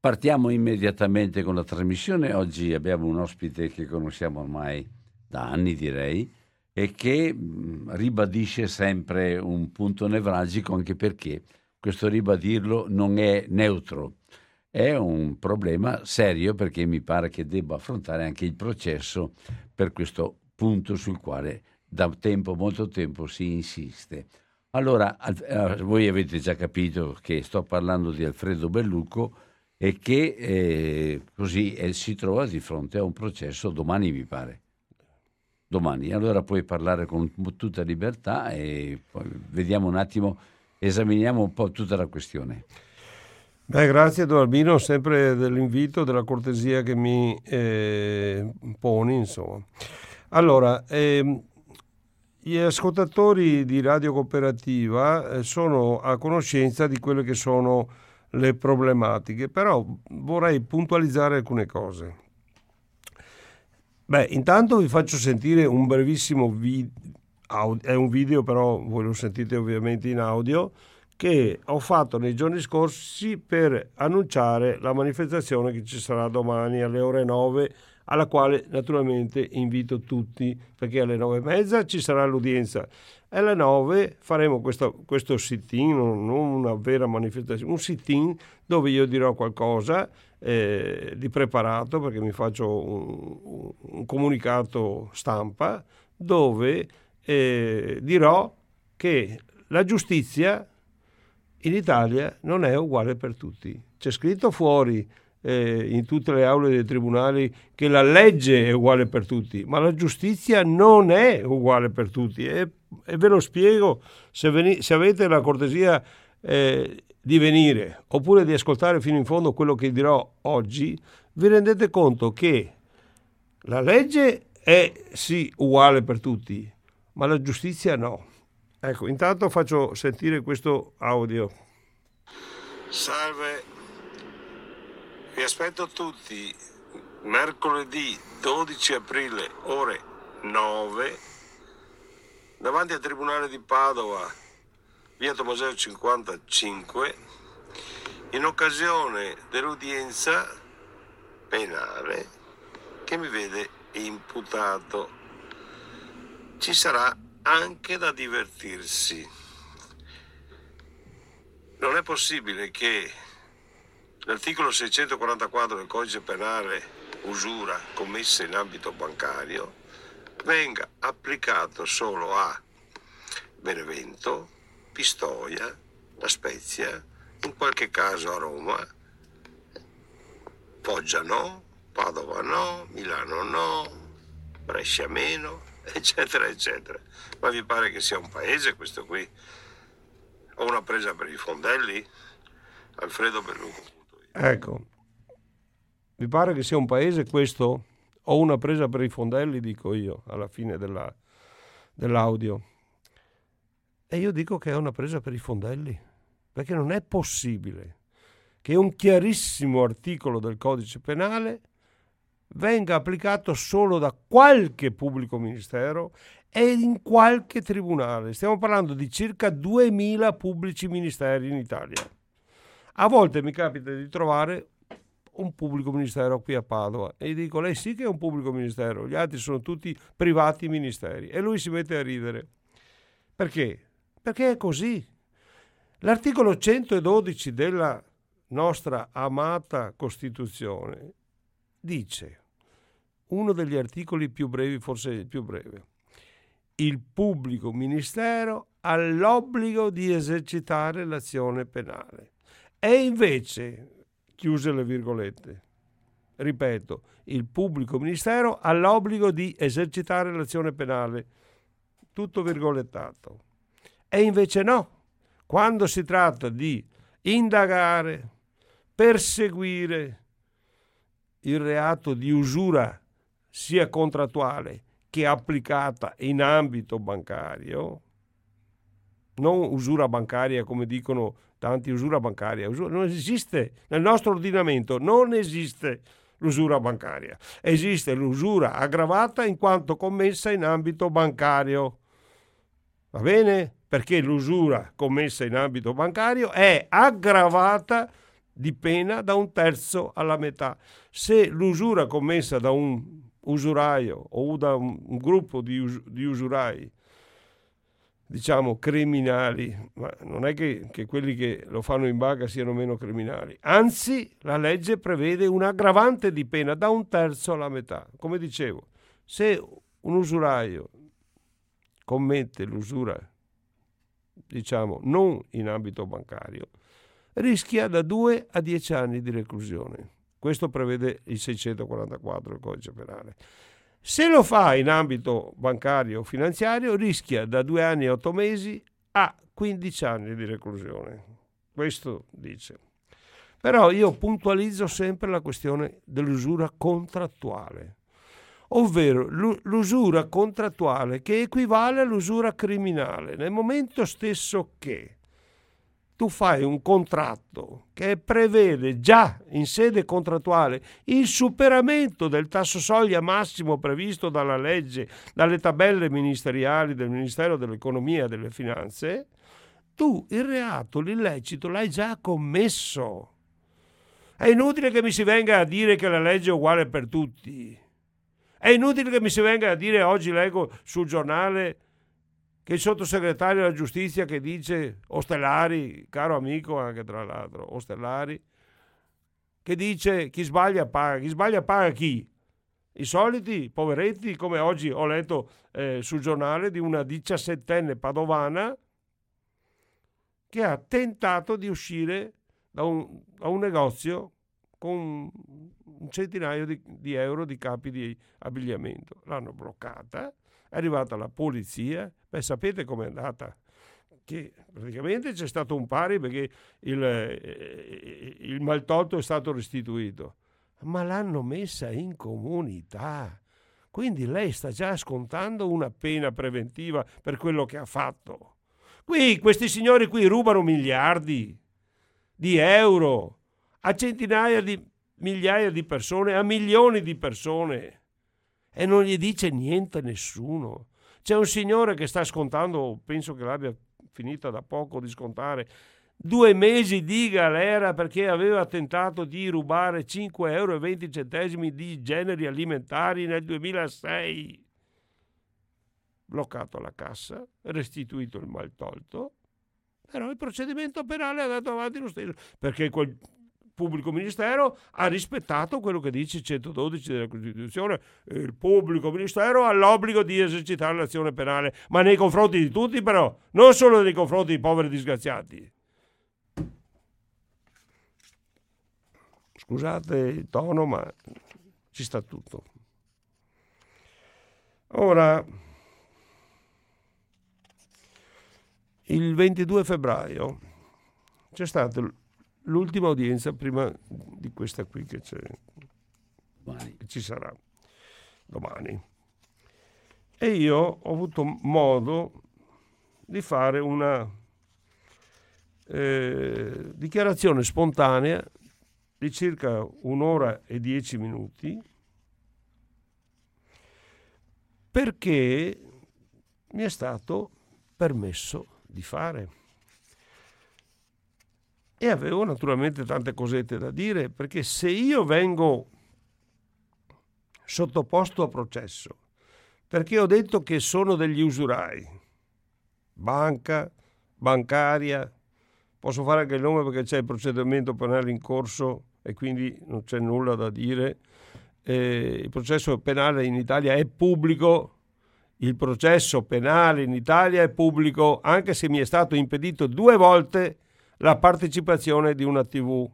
Partiamo immediatamente con la trasmissione. Oggi abbiamo un ospite che conosciamo ormai da anni, direi, e che mm, ribadisce sempre un punto nevralgico, anche perché questo ribadirlo non è neutro. È un problema serio perché mi pare che debba affrontare anche il processo per questo punto sul quale da tempo, molto tempo si insiste. Allora, voi avete già capito che sto parlando di Alfredo Bellucco, e che eh, così eh, si trova di fronte a un processo domani mi pare. Domani, allora puoi parlare con tutta libertà e poi vediamo un attimo, esaminiamo un po' tutta la questione. Beh, grazie Don Albino, sempre dell'invito, della cortesia che mi eh, poni, insomma. Allora, ehm, gli ascoltatori di Radio Cooperativa eh, sono a conoscenza di quelle che sono le problematiche, però vorrei puntualizzare alcune cose. Beh, intanto vi faccio sentire un brevissimo video, è un video però voi lo sentite ovviamente in audio, che ho fatto nei giorni scorsi per annunciare la manifestazione che ci sarà domani alle ore 9 alla quale naturalmente invito tutti perché alle 9 e mezza ci sarà l'udienza e alle 9 faremo questo, questo sit-in, non una vera manifestazione, un sit-in dove io dirò qualcosa eh, di preparato perché mi faccio un, un comunicato stampa dove eh, dirò che la giustizia in Italia non è uguale per tutti. C'è scritto fuori eh, in tutte le aule dei tribunali che la legge è uguale per tutti, ma la giustizia non è uguale per tutti. E, e ve lo spiego se, veni, se avete la cortesia eh, di venire oppure di ascoltare fino in fondo quello che dirò oggi, vi rendete conto che la legge è sì uguale per tutti, ma la giustizia no. Ecco, intanto faccio sentire questo audio. Salve vi aspetto tutti mercoledì 12 aprile ore 9 davanti al Tribunale di Padova, via Tommaseo 55, in occasione dell'udienza penale che mi vede imputato. Ci sarà anche da divertirsi. Non è possibile che L'articolo 644 del codice penale usura commessa in ambito bancario venga applicato solo a Benevento, Pistoia, La Spezia, in qualche caso a Roma, Foggia no, Padova no, Milano no, Brescia meno, eccetera, eccetera. Ma vi pare che sia un paese questo qui? Ho una presa per i fondelli? Alfredo Belluco. Ecco, mi pare che sia un paese questo, ho una presa per i fondelli, dico io, alla fine della, dell'audio. E io dico che è una presa per i fondelli, perché non è possibile che un chiarissimo articolo del codice penale venga applicato solo da qualche pubblico ministero e in qualche tribunale. Stiamo parlando di circa 2000 pubblici ministeri in Italia. A volte mi capita di trovare un pubblico ministero qui a Padova e gli dico lei sì che è un pubblico ministero, gli altri sono tutti privati ministeri e lui si mette a ridere. Perché? Perché è così. L'articolo 112 della nostra amata Costituzione dice, uno degli articoli più brevi, forse il più breve, il pubblico ministero ha l'obbligo di esercitare l'azione penale. E invece, chiuse le virgolette, ripeto, il pubblico ministero ha l'obbligo di esercitare l'azione penale, tutto virgolettato. E invece no, quando si tratta di indagare, perseguire il reato di usura sia contrattuale che applicata in ambito bancario, non usura bancaria come dicono tanti, usura bancaria, usura, non esiste nel nostro ordinamento, non esiste l'usura bancaria, esiste l'usura aggravata in quanto commessa in ambito bancario. Va bene? Perché l'usura commessa in ambito bancario è aggravata di pena da un terzo alla metà. Se l'usura commessa da un usuraio o da un, gruppo di, us, di, usurai, diciamo criminali, ma non è che, che, quelli che lo fanno in banca siano meno criminali, anzi la legge prevede un aggravante di pena da un terzo alla metà. Come dicevo, se un usuraio commette l'usura, diciamo, non in ambito bancario, rischia da 2 a 10 anni di reclusione. Questo prevede il 644 del codice penale. Se lo fa in ambito bancario o finanziario, rischia da 2 anni e 8 mesi a 15 anni di reclusione. Questo dice. Però io puntualizzo sempre la questione dell'usura contrattuale, ovvero l'usura contrattuale che equivale all'usura criminale, nel momento stesso che tu fai un contratto che prevede già in sede contrattuale il superamento del tasso soglia massimo previsto dalla legge, dalle tabelle ministeriali del Ministero dell'Economia e delle Finanze, tu il reato, l'illecito l'hai già commesso. È inutile che mi si venga a dire che la legge è uguale per tutti. È inutile che mi si venga a dire, oggi leggo sul giornale, che il sottosegretario della giustizia che dice Ostellari, caro amico anche tra l'altro, Ostellari, che dice chi sbaglia paga, chi sbaglia paga chi? I soliti poveretti, come oggi ho letto eh, sul giornale di una diciassettenne padovana che ha tentato di uscire da un, da un negozio con un centinaio di, di euro di capi di abbigliamento. L'hanno bloccata è arrivata la polizia, beh sapete com'è andata? Che praticamente c'è stato un pari perché il, eh, il maltolto è stato restituito, ma l'hanno messa in comunità. Quindi lei sta già scontando una pena preventiva per quello che ha fatto. Qui questi signori qui rubano miliardi di euro a centinaia di migliaia di persone, a milioni di persone e non gli dice niente nessuno. C'è un signore che sta scontando, penso che l'abbia finita da poco di scontare, due mesi di galera perché aveva tentato di rubare 5,20 euro di generi alimentari nel 2006. Bloccato alla cassa, restituito il maltolto, però il procedimento penale è andato avanti lo stesso perché quel pubblico ministero ha rispettato quello che dice il 112 della Costituzione. Il pubblico ministero ha l'obbligo di esercitare l'azione penale, ma nei confronti di tutti però, non solo nei confronti dei poveri disgraziati. Scusate il tono, ma ci sta tutto. Ora, il 22 febbraio c'è stato l'ultima udienza prima di questa qui che, che ci sarà domani. E io ho avuto modo di fare una eh, dichiarazione spontanea di circa un'ora e dieci minuti perché mi è stato permesso di fare. E avevo naturalmente tante cosette da dire, perché se io vengo sottoposto a processo, perché ho detto che sono degli usurai, banca, bancaria, posso fare anche il nome perché c'è il procedimento penale in corso e quindi non c'è nulla da dire. Eh, il processo penale in Italia è pubblico, il processo penale in Italia è pubblico anche se mi è stato impedito due volte la partecipazione di una TV,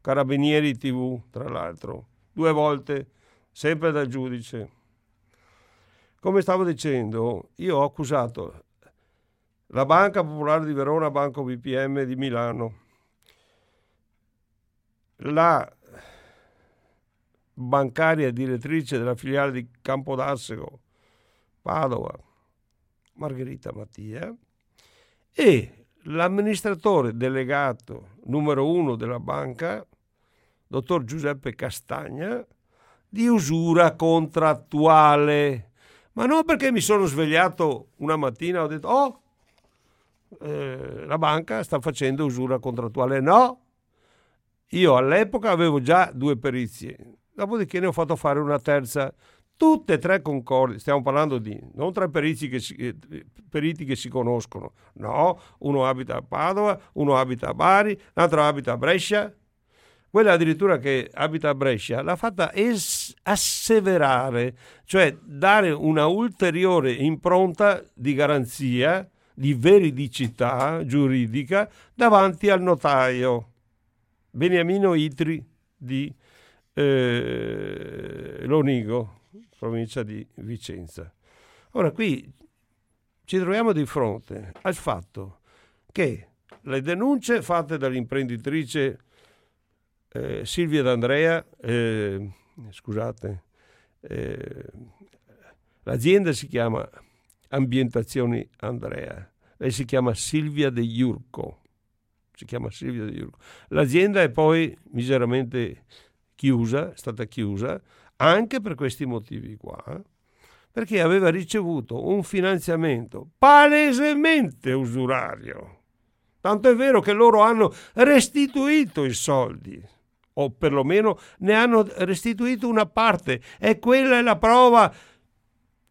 Carabinieri TV tra l'altro, due volte, sempre dal giudice. Come stavo dicendo, io ho accusato la Banca Popolare di Verona, Banco BPM di Milano, la bancaria direttrice della filiale di Campodarsego, Padova, Margherita Mattia, e l'amministratore delegato numero uno della banca, dottor Giuseppe Castagna, di usura contrattuale. Ma non perché mi sono svegliato una mattina e ho detto, oh, eh, la banca sta facendo usura contrattuale. No, io all'epoca avevo già due perizie, dopodiché ne ho fatto fare una terza tutte e tre concordi, stiamo parlando di non tre periti che, si, eh, periti che si conoscono, no, uno abita a Padova, uno abita a Bari, l'altro abita a Brescia, quella addirittura che abita a Brescia l'ha fatta es- asseverare, cioè dare una ulteriore impronta di garanzia, di veridicità giuridica davanti al notaio Beniamino Itri di eh, Lonigo provincia di Vicenza. Ora qui ci troviamo di fronte al fatto che le denunce fatte dall'imprenditrice eh, Silvia D'Andrea, eh, scusate, eh, l'azienda si chiama Ambientazioni Andrea, lei si chiama Silvia De Iurco, si chiama Silvia De Iurco. L'azienda è poi miseramente chiusa, è stata chiusa, anche per questi motivi qua, perché aveva ricevuto un finanziamento palesemente usurario. Tanto è vero che loro hanno restituito i soldi, o perlomeno ne hanno restituito una parte, e quella è la prova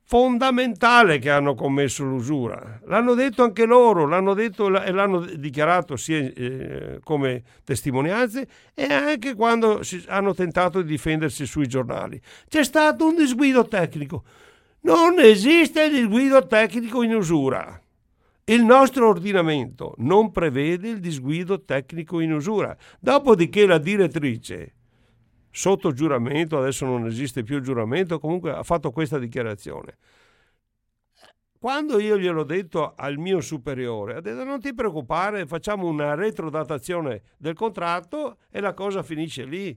fondamentale che hanno commesso l'usura. L'hanno detto anche loro, l'hanno detto e l'hanno dichiarato sia eh, come testimonianze e anche quando si, hanno tentato di difendersi sui giornali. C'è stato un disguido tecnico. Non esiste disguido tecnico in usura. Il nostro ordinamento non prevede il disguido tecnico in usura. Dopodiché la direttrice sotto giuramento, adesso non esiste più giuramento, comunque ha fatto questa dichiarazione. Quando io gliel'ho detto al mio superiore, ha detto non ti preoccupare, facciamo una retrodatazione del contratto e la cosa finisce lì.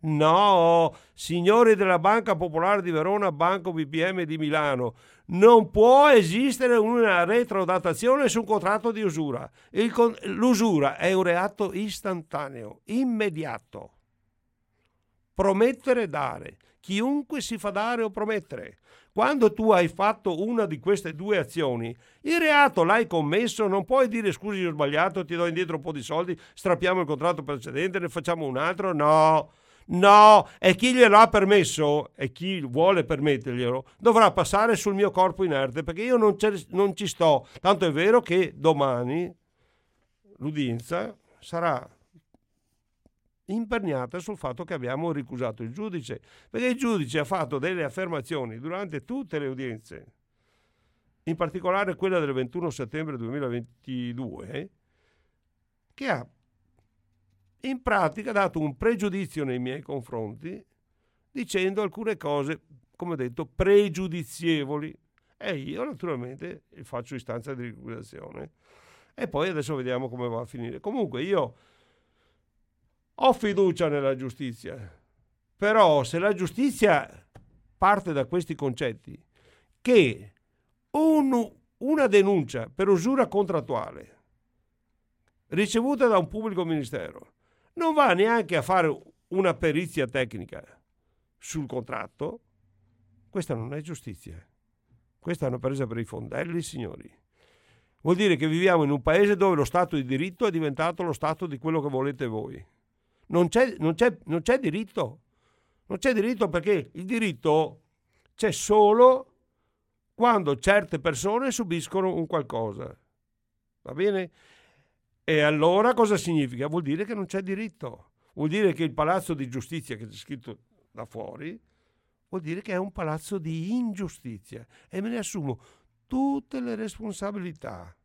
No, signori della Banca Popolare di Verona, Banco BPM di Milano, non può esistere una retrodatazione su un contratto di usura. Il, l'usura è un reato istantaneo, immediato promettere e dare. Chiunque si fa dare o promettere. Quando tu hai fatto una di queste due azioni, il reato l'hai commesso, non puoi dire scusi ho sbagliato, ti do indietro un po' di soldi, strappiamo il contratto precedente, ne facciamo un altro. No, no, e chi glielo ha permesso e chi vuole permetterglielo dovrà passare sul mio corpo inerte perché io non, non ci sto. Tanto è vero che domani l'udienza sarà imperniata sul fatto che abbiamo ricusato il giudice, perché il giudice ha fatto delle affermazioni durante tutte le udienze, in particolare quella del 21 settembre 2022, che ha in pratica dato un pregiudizio nei miei confronti dicendo alcune cose, come detto, pregiudizievoli. E io naturalmente faccio istanza di liquidazione. E poi adesso vediamo come va a finire. Comunque io ho fiducia nella giustizia, però se la giustizia parte da questi concetti, che un, una denuncia per usura contrattuale ricevuta da un pubblico ministero non va neanche a fare una perizia tecnica sul contratto, questa non è giustizia. Questa è una presa per i fondelli, signori. Vuol dire che viviamo in un paese dove lo Stato di diritto è diventato lo Stato di quello che volete voi. Non c'è, non c'è, non c'è diritto. Non c'è diritto perché il diritto c'è solo quando certe persone subiscono un qualcosa. Va bene? E allora cosa significa? Vuol dire che non c'è diritto. Vuol dire che il palazzo di giustizia che c'è scritto da fuori vuol dire che è un palazzo di ingiustizia e me ne assumo tutte le responsabilità.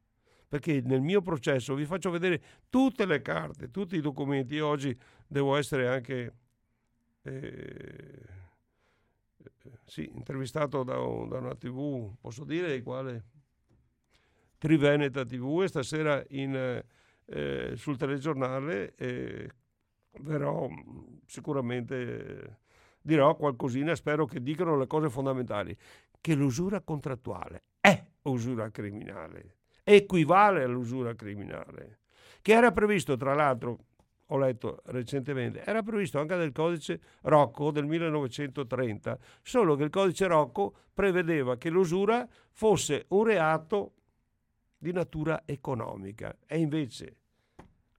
Perché nel mio processo vi faccio vedere tutte le carte, tutti i documenti. Io oggi devo essere anche eh, sì, intervistato da, da, una tv, posso dire di quale? Triveneta TV e stasera in, eh, sul telegiornale eh, verrò sicuramente dirò qualcosina, spero che dicano le cose fondamentali, che l'usura contrattuale è usura criminale, equivale all'usura criminale, che era previsto tra l'altro ho letto recentemente, era previsto anche nel codice Rocco del 1930, solo che il codice Rocco prevedeva che l'usura fosse un reato di natura economica e invece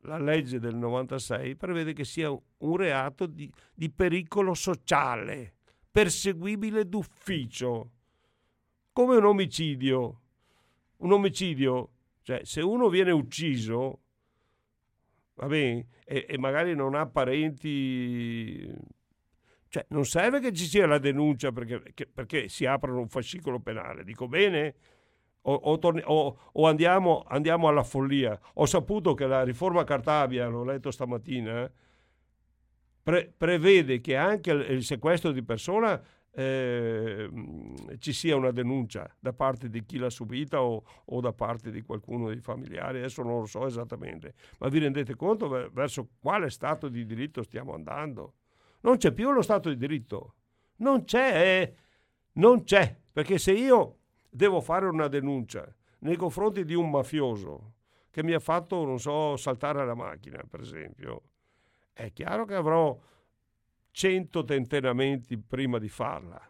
la legge del 96 prevede che sia un reato di, di pericolo sociale, perseguibile d'ufficio, come un omicidio. Un omicidio, cioè se uno viene ucciso va bene, e, e magari non ha parenti, cioè non serve che ci sia la denuncia perché, che, perché si apra un fascicolo penale, dico bene? O, o, torni, o, o andiamo, andiamo, alla follia. Ho saputo che la riforma Cartabia, l'ho letto stamattina, pre, prevede che anche il, il sequestro di persona eh, ci sia una denuncia da parte di chi l'ha subita o, o, da parte di qualcuno dei familiari, adesso non lo so esattamente, ma vi rendete conto verso quale Stato di diritto stiamo andando? Non c'è più lo Stato di diritto, non c'è, eh. non c'è, perché se io devo fare una denuncia nei confronti di un mafioso che mi ha fatto, non so, saltare la macchina, per esempio, è chiaro che avrò 100 tentennamenti prima di farla.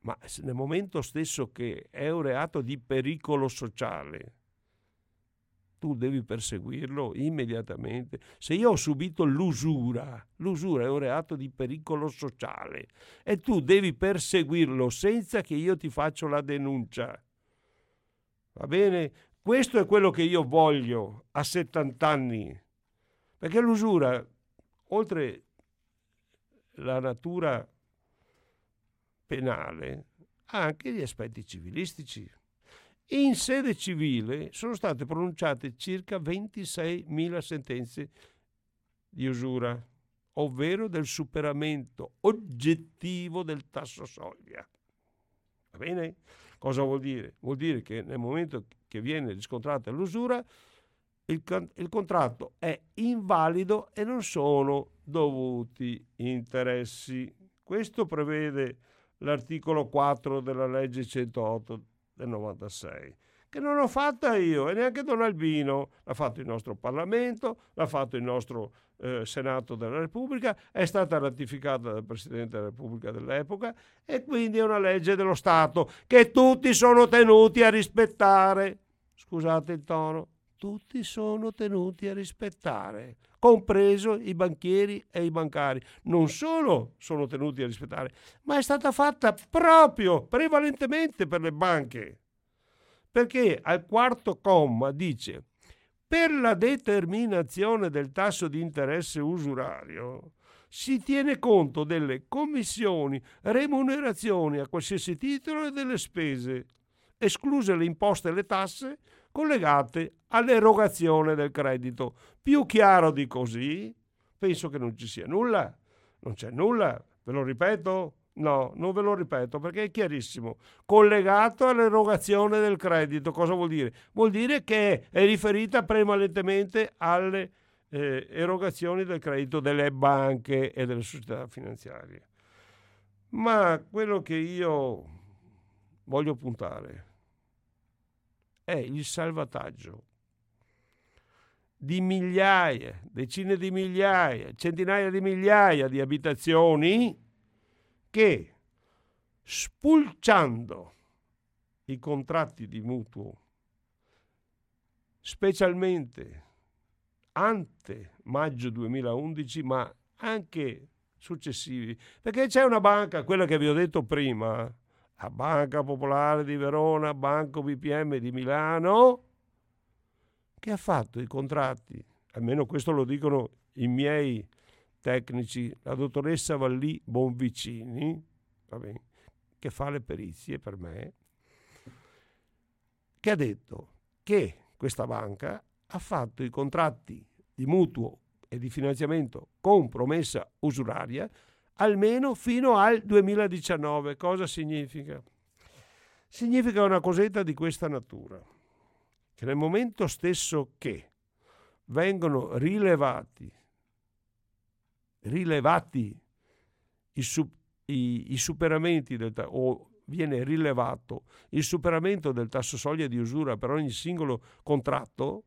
Ma nel momento stesso che è un reato di pericolo sociale, tu devi perseguirlo immediatamente. Se io ho subito l'usura, l'usura è un reato di pericolo sociale e tu devi perseguirlo senza che io ti faccia la denuncia. Va bene? Questo è quello che io voglio a 70 anni. Perché l'usura, oltre la natura penale ha anche gli aspetti civilistici. In sede civile sono state pronunciate circa 26.000 sentenze di usura, ovvero del superamento oggettivo del tasso soglia. Va bene? Cosa vuol dire? Vuol dire che nel momento che viene riscontrata l'usura, il, il contratto è invalido e non sono dovuti interessi. Questo prevede l'articolo 4 della legge 108 del 96, che non ho fatta io e neanche Don Albino, l'ha fatto il nostro Parlamento, l'ha fatto il nostro eh, Senato della Repubblica, è stata ratificata dal Presidente della Repubblica dell'epoca e quindi è una legge dello Stato che tutti sono tenuti a rispettare. Scusate il tono, tutti sono tenuti a rispettare, compreso i banchieri e i bancari. Non solo sono tenuti a rispettare, ma è stata fatta proprio prevalentemente per le banche. Perché al quarto comma dice per la determinazione del tasso di interesse usurario si tiene conto delle commissioni, remunerazioni a qualsiasi titolo e delle spese, escluse le imposte e le tasse collegate all'erogazione del credito. Più chiaro di così, penso che non ci sia nulla. Non c'è nulla, ve lo ripeto? No, non ve lo ripeto perché è chiarissimo. Collegato all'erogazione del credito, cosa vuol dire? Vuol dire che è riferita prevalentemente alle eh, erogazioni del credito delle banche e delle società finanziarie. Ma quello che io voglio puntare è il salvataggio di migliaia, decine di migliaia, centinaia di migliaia di abitazioni che spulciando i contratti di mutuo, specialmente ante maggio 2011, ma anche successivi, perché c'è una banca, quella che vi ho detto prima, la Banca Popolare di Verona, Banco BPM di Milano, che ha fatto i contratti, almeno questo lo dicono i miei tecnici, la dottoressa Vallì Bonvicini, che fa le perizie per me, che ha detto che questa banca ha fatto i contratti di mutuo e di finanziamento con promessa usuraria almeno fino al 2019. Cosa significa? Significa una cosetta di questa natura, che nel momento stesso che vengono rilevati, rilevati i, su, i, i superamenti del, o viene rilevato il superamento del tasso soglia di usura per ogni singolo contratto,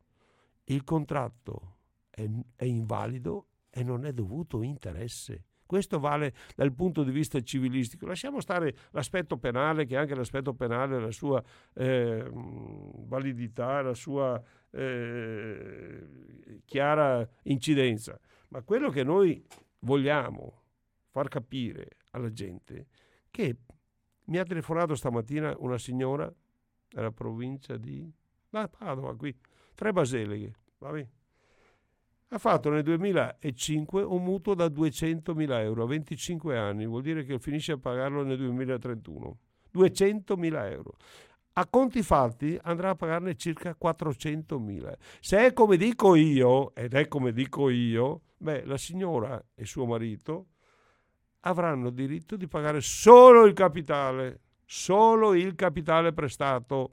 il contratto è, è invalido e non è dovuto interesse. Questo vale dal punto di vista civilistico. Lasciamo stare l'aspetto penale, che anche l'aspetto penale ha la sua eh, validità, la sua eh, chiara incidenza. Ma quello che noi vogliamo far capire alla gente che mi ha telefonato stamattina una signora della provincia di Padova, qui, tre baseleghe, va bene? Ha fatto nel 2005 un mutuo da 200.000 euro a 25 anni, vuol dire che finisce a pagarlo nel 2031. 200.000 euro. A conti fatti andrà a pagarne circa 400.000. Se è come dico io, ed è come dico io, beh, la signora e suo marito avranno diritto di pagare solo il capitale, solo il capitale prestato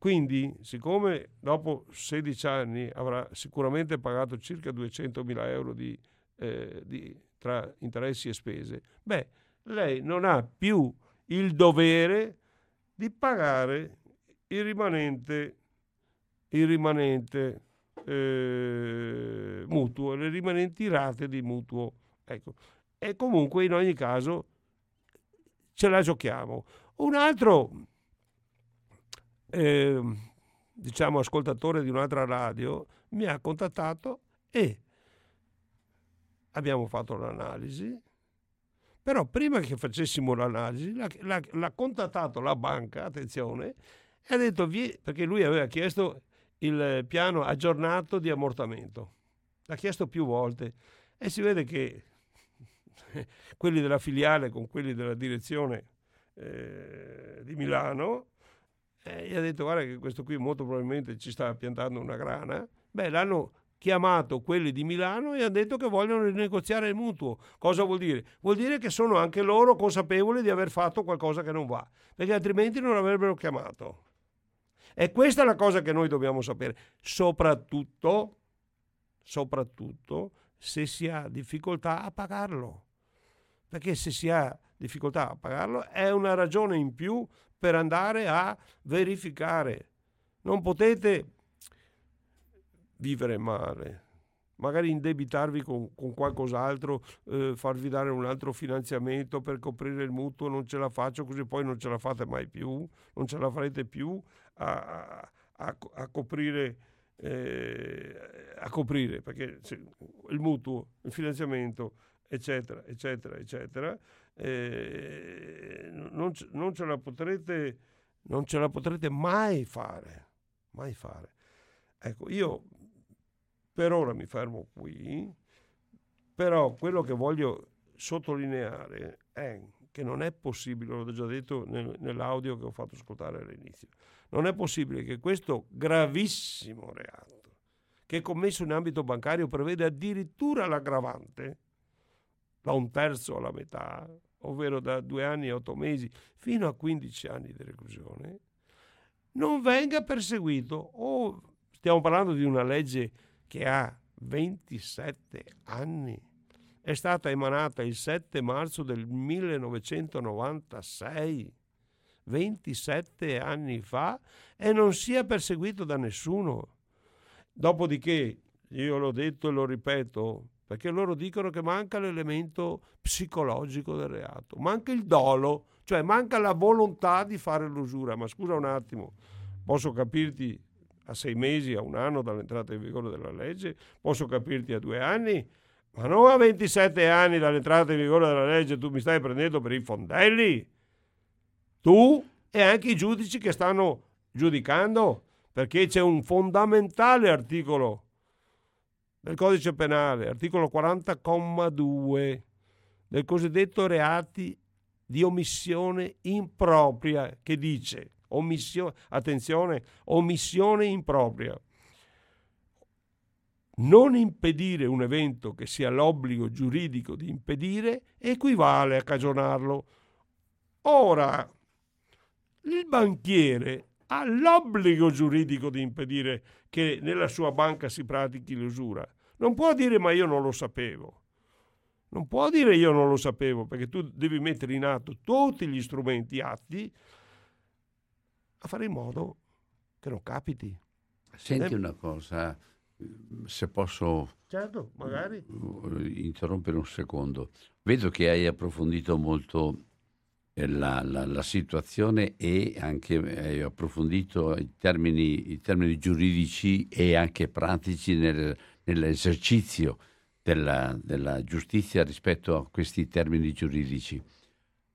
quindi, siccome dopo 16 anni avrà sicuramente pagato circa 200.000 euro di, eh, di, tra interessi e spese, beh, lei non ha più il dovere di pagare il rimanente, il rimanente eh, mutuo, le rimanenti rate di mutuo. Ecco. E comunque in ogni caso ce la giochiamo. Un altro eh, diciamo ascoltatore di un'altra radio mi ha contattato e abbiamo fatto l'analisi. Però prima che facessimo l'analisi l'ha, l'ha, l'ha contattato la banca attenzione e ha detto perché lui aveva chiesto il piano aggiornato di ammortamento. L'ha chiesto più volte. E si vede che quelli della filiale con quelli della direzione eh, di Milano eh, gli ha detto guarda che questo qui molto probabilmente ci sta piantando una grana, beh l'hanno chiamato quelli di Milano e hanno detto che vogliono rinegoziare il mutuo. Cosa vuol dire? Vuol dire che sono anche loro consapevoli di aver fatto qualcosa che non va, perché altrimenti non avrebbero chiamato. E questa è la cosa che noi dobbiamo sapere, soprattutto, soprattutto se si ha difficoltà a pagarlo. Perché se si ha difficoltà a pagarlo è una ragione in più per andare a verificare. Non potete vivere male, magari indebitarvi con, con qualcos'altro, eh, farvi dare un altro finanziamento per coprire il mutuo, non ce la faccio così poi non ce la fate mai più, non ce la farete più a, a, a coprire. Eh, a coprire perché il mutuo, il finanziamento, eccetera, eccetera, eccetera, eh, non, non, ce la potrete, non ce la potrete mai fare, mai fare. Ecco, io per ora mi fermo qui, però quello che voglio sottolineare è che non è possibile, l'ho già detto nel, nell'audio che ho fatto ascoltare all'inizio, non è possibile che questo gravissimo reato, che è commesso in ambito bancario, prevede addirittura l'aggravante da un terzo alla metà, ovvero da due anni e otto mesi fino a 15 anni di reclusione, non venga perseguito. O stiamo parlando di una legge che ha 27 anni. È stata emanata il 7 marzo del 1996, 27 anni fa, e non sia perseguito da nessuno. Dopodiché, io l'ho detto e lo ripeto, perché loro dicono che manca l'elemento psicologico del reato, manca il dolo, cioè manca la volontà di fare l'usura. Ma scusa un attimo, posso capirti a sei mesi, a un anno dall'entrata in vigore della legge, posso capirti a due anni, ma non a 27 anni dall'entrata in vigore della legge tu mi stai prendendo per i fondelli. Tu e anche i giudici che stanno giudicando, perché c'è un fondamentale articolo del codice penale, articolo 40,2 del cosiddetto reati di omissione impropria, che dice, omissio, attenzione, omissione impropria. Non impedire un evento che sia l'obbligo giuridico di impedire equivale a cagionarlo. Ora, il banchiere ha l'obbligo giuridico di impedire che nella sua banca si pratichi l'usura. Non può dire ma io non lo sapevo. Non può dire io non lo sapevo perché tu devi mettere in atto tutti gli strumenti atti a fare in modo che non capiti. Senti una cosa, se posso certo, magari. interrompere un secondo. Vedo che hai approfondito molto la, la, la, situazione e anche hai approfondito i termini, i termini giuridici e anche pratici nel, nell'esercizio della, della, giustizia rispetto a questi termini giuridici.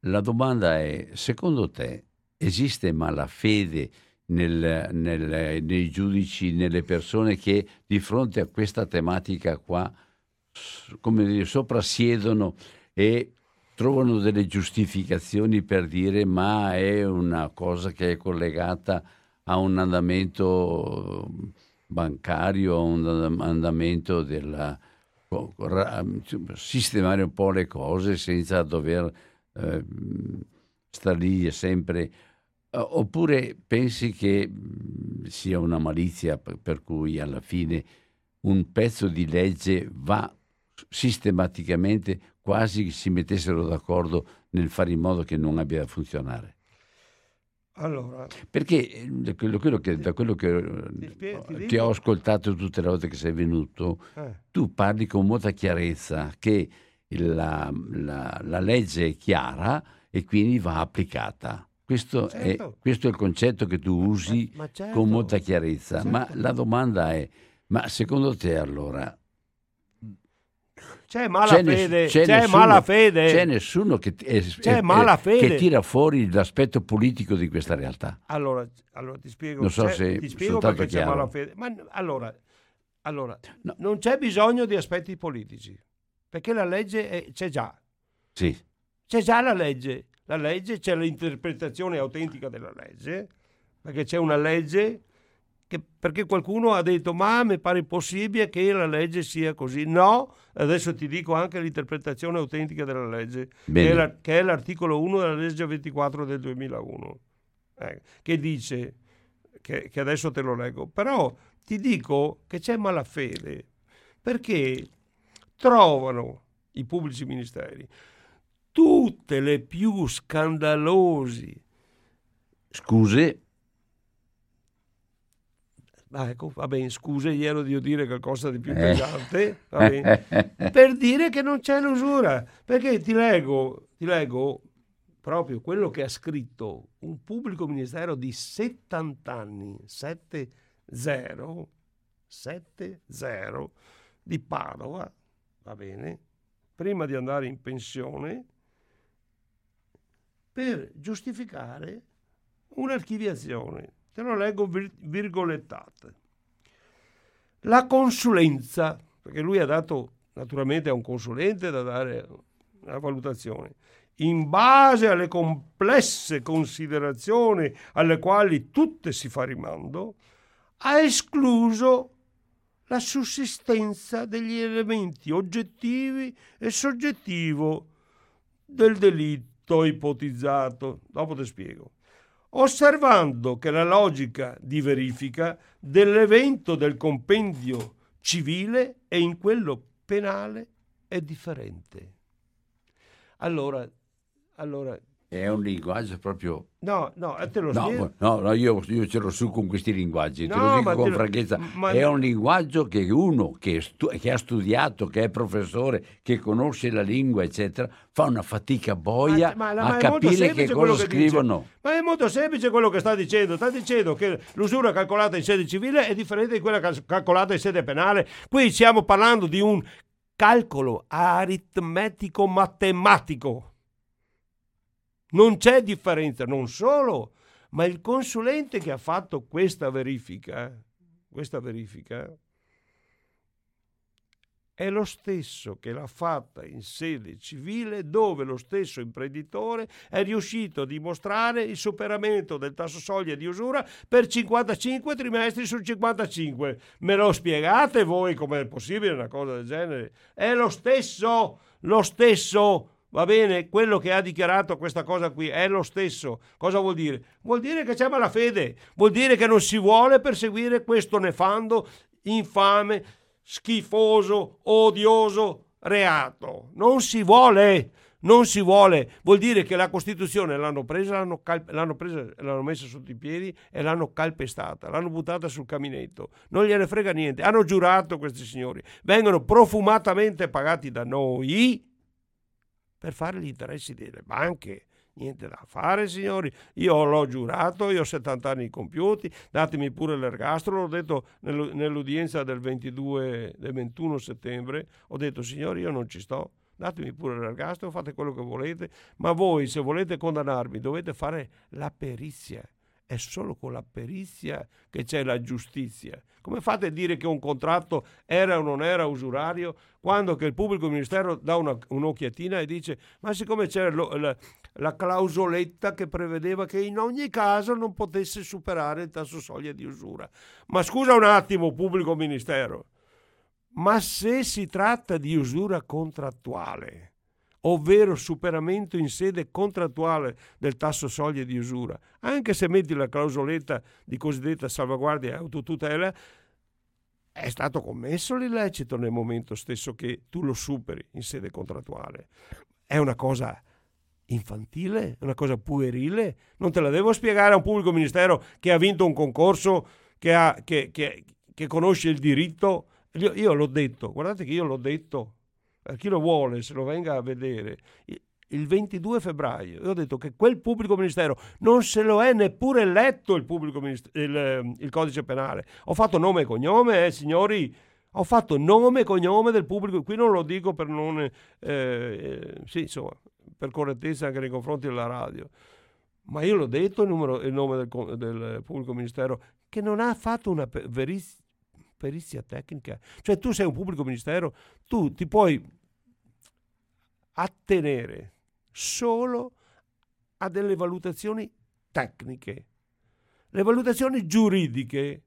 La domanda è, secondo te esiste malafede nel, nel, nei giudici, nelle persone che di fronte a questa tematica qua, come dire, soprassiedono e trovano delle giustificazioni per dire ma è una cosa che è collegata a un andamento bancario, a un andamento della sistemare un po' le cose senza dover eh, stare lì sempre. Oppure pensi che sia una malizia per cui alla fine un pezzo di legge va sistematicamente quasi si mettessero d'accordo nel fare in modo che non abbia da funzionare. Allora, perché eh, quello, quello che, da quello che spie- ti, ti ho ascoltato tutte le volte che sei venuto, eh. tu parli con molta chiarezza che la, la, la, legge è chiara e quindi va applicata. Questo, certo. è, questo è, il concetto che tu usi ma, ma certo. con molta chiarezza. Certo. Ma la domanda è, ma secondo te allora c'è malafede, c'è, c'è, malafede. C'è nessuno che, è, c'è è, che, tira fuori l'aspetto politico di questa realtà. Allora, allora ti spiego. Non so se ti spiego perché chiaro. c'è malafede. Ma allora, allora no. non c'è bisogno di aspetti politici, perché la legge c'è già. Sì. C'è già la legge. La legge, c'è l'interpretazione autentica della legge, perché c'è una legge che, perché qualcuno ha detto ma mi pare impossibile che la legge sia così. No, adesso ti dico anche l'interpretazione autentica della legge, che è, la, che è, l'articolo 1 della legge 24 del 2001, eh, che dice, che, che adesso te lo leggo, però ti dico che c'è malafede, perché trovano i pubblici ministeri tutte le più scandalosi scuse Ah, ecco, va bene, scusa, gli ero di dire qualcosa di più eh. pesante, per dire che non c'è l'usura. Perché ti leggo, ti leggo proprio quello che ha scritto un pubblico ministero di 70 anni, 7-0, 7-0, di Padova, va bene, prima di andare in pensione, per giustificare un'archiviazione Te lo leggo vir- virgolettate. La consulenza, perché lui ha dato naturalmente a un consulente da dare una valutazione, in base alle complesse considerazioni alle quali tutte si fa rimando, ha escluso la sussistenza degli elementi oggettivi e soggettivi del delitto ipotizzato. Dopo ti spiego osservando che la logica di verifica dell'evento del compendio civile e in quello penale è differente. Allora, allora È un linguaggio proprio... No, no, te lo no, spiego. No, no, io, io ce l'ho su con questi linguaggi, te No, lo ma dico con te lo- franchezza. ma- È un linguaggio che uno che, stu- che ha studiato, che è professore, che conosce la lingua, eccetera, fa una fatica boia Ma- ma- a capire che cosa che dice. scrivono. Ma è molto semplice quello che sta dicendo. Sta dicendo che l'usura calcolata in sede civile è differente di quella cal- calcolata in sede penale. Qui stiamo parlando di un calcolo aritmetico matematico. Non c'è differenza, non solo, ma il consulente che ha fatto questa verifica, questa verifica è lo stesso che l'ha fatta in sede civile dove lo stesso imprenditore è riuscito a dimostrare il superamento del tasso soglia di usura per 55 trimestri su 55. Me lo spiegate voi com'è possibile una cosa del genere? È lo stesso, lo stesso. Va bene, quello che ha dichiarato questa cosa qui è lo stesso. Cosa vuol dire? Vuol dire che c'è malafede, vuol dire che non si vuole perseguire questo nefando, infame, schifoso, odioso reato. Non si vuole, non si vuole. Vuol dire che la Costituzione l'hanno presa, l'hanno, cal- l'hanno presa, l'hanno messa sotto i piedi e l'hanno calpestata, l'hanno buttata sul caminetto. Non gliene frega niente. Hanno giurato questi signori. Vengono profumatamente pagati da noi per fare gli interessi delle banche. Niente da fare, signori. Io l'ho giurato, io ho 70 anni compiuti, datemi pure l'ergastolo. L'ho detto nell'u- nell'udienza del 22, del 21 settembre. Ho detto, signori, io non ci sto. Datemi pure l'ergastolo, fate quello che volete. Ma voi, se volete condannarmi, dovete fare la perizia. È solo con la perizia che c'è la giustizia. Come fate a dire che un contratto era o non era usurario quando che il pubblico ministero dà una- un'occhiatina e dice ma siccome c'era lo- la, la clausoletta che prevedeva che in ogni caso non potesse superare il tasso soglia di usura. Ma scusa un attimo, pubblico ministero, ma se si tratta di usura contrattuale, ovvero superamento in sede contrattuale del tasso soglia di usura, anche se metti la clausoletta di cosiddetta salvaguardia e autotutela, è stato commesso l'illecito nel momento stesso che tu lo superi in sede contrattuale. È una cosa infantile, una cosa puerile. Non te la devo spiegare a un pubblico ministero che ha vinto un concorso, che, ha- che- che- che conosce il diritto. Io, io l'ho detto, guardate che io l'ho detto, per chi lo vuole se lo venga a vedere. Il- Il 22 febbraio io ho detto che quel pubblico ministero non se lo è neppure letto il, pubblico minist- il, eh, il codice penale. Ho fatto nome e cognome, eh, signori, ho fatto nome e cognome del pubblico, qui non lo dico per non, eh, eh, sì, insomma, per correttezza anche nei confronti della radio, ma io l'ho detto il, numero- il nome del, del pubblico ministero che non ha fatto una veriz- perizia tecnica. Cioè tu sei un pubblico ministero, tu ti puoi attenere solo a delle valutazioni tecniche. Le valutazioni giuridiche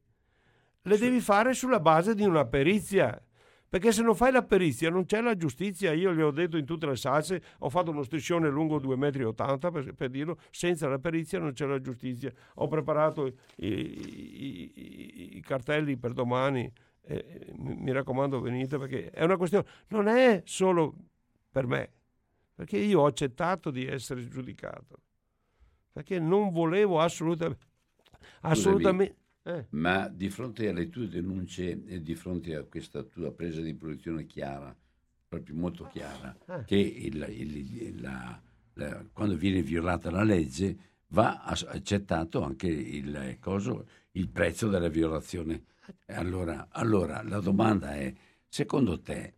le devi fare sulla base di una perizia. Perché se non fai la perizia non c'è la giustizia. Io gli ho detto in tutte le salse, ho fatto uno striscione lungo 2,80 metri per, per dirlo, senza la perizia non c'è la giustizia. Ho preparato i, i- i- i cartelli per domani, eh, mi, mi raccomando venite perché è una questione, non è solo per me, perché io ho accettato di essere giudicato, perché non volevo assolutamente... assolutamente eh. Ma di fronte alle tue denunce e di fronte a questa tua presa di posizione chiara, proprio molto chiara, Eh. che il- il- la- la- quando viene violata la legge va accettato anche il, coso, il prezzo della violazione. Allora, allora la domanda è, secondo te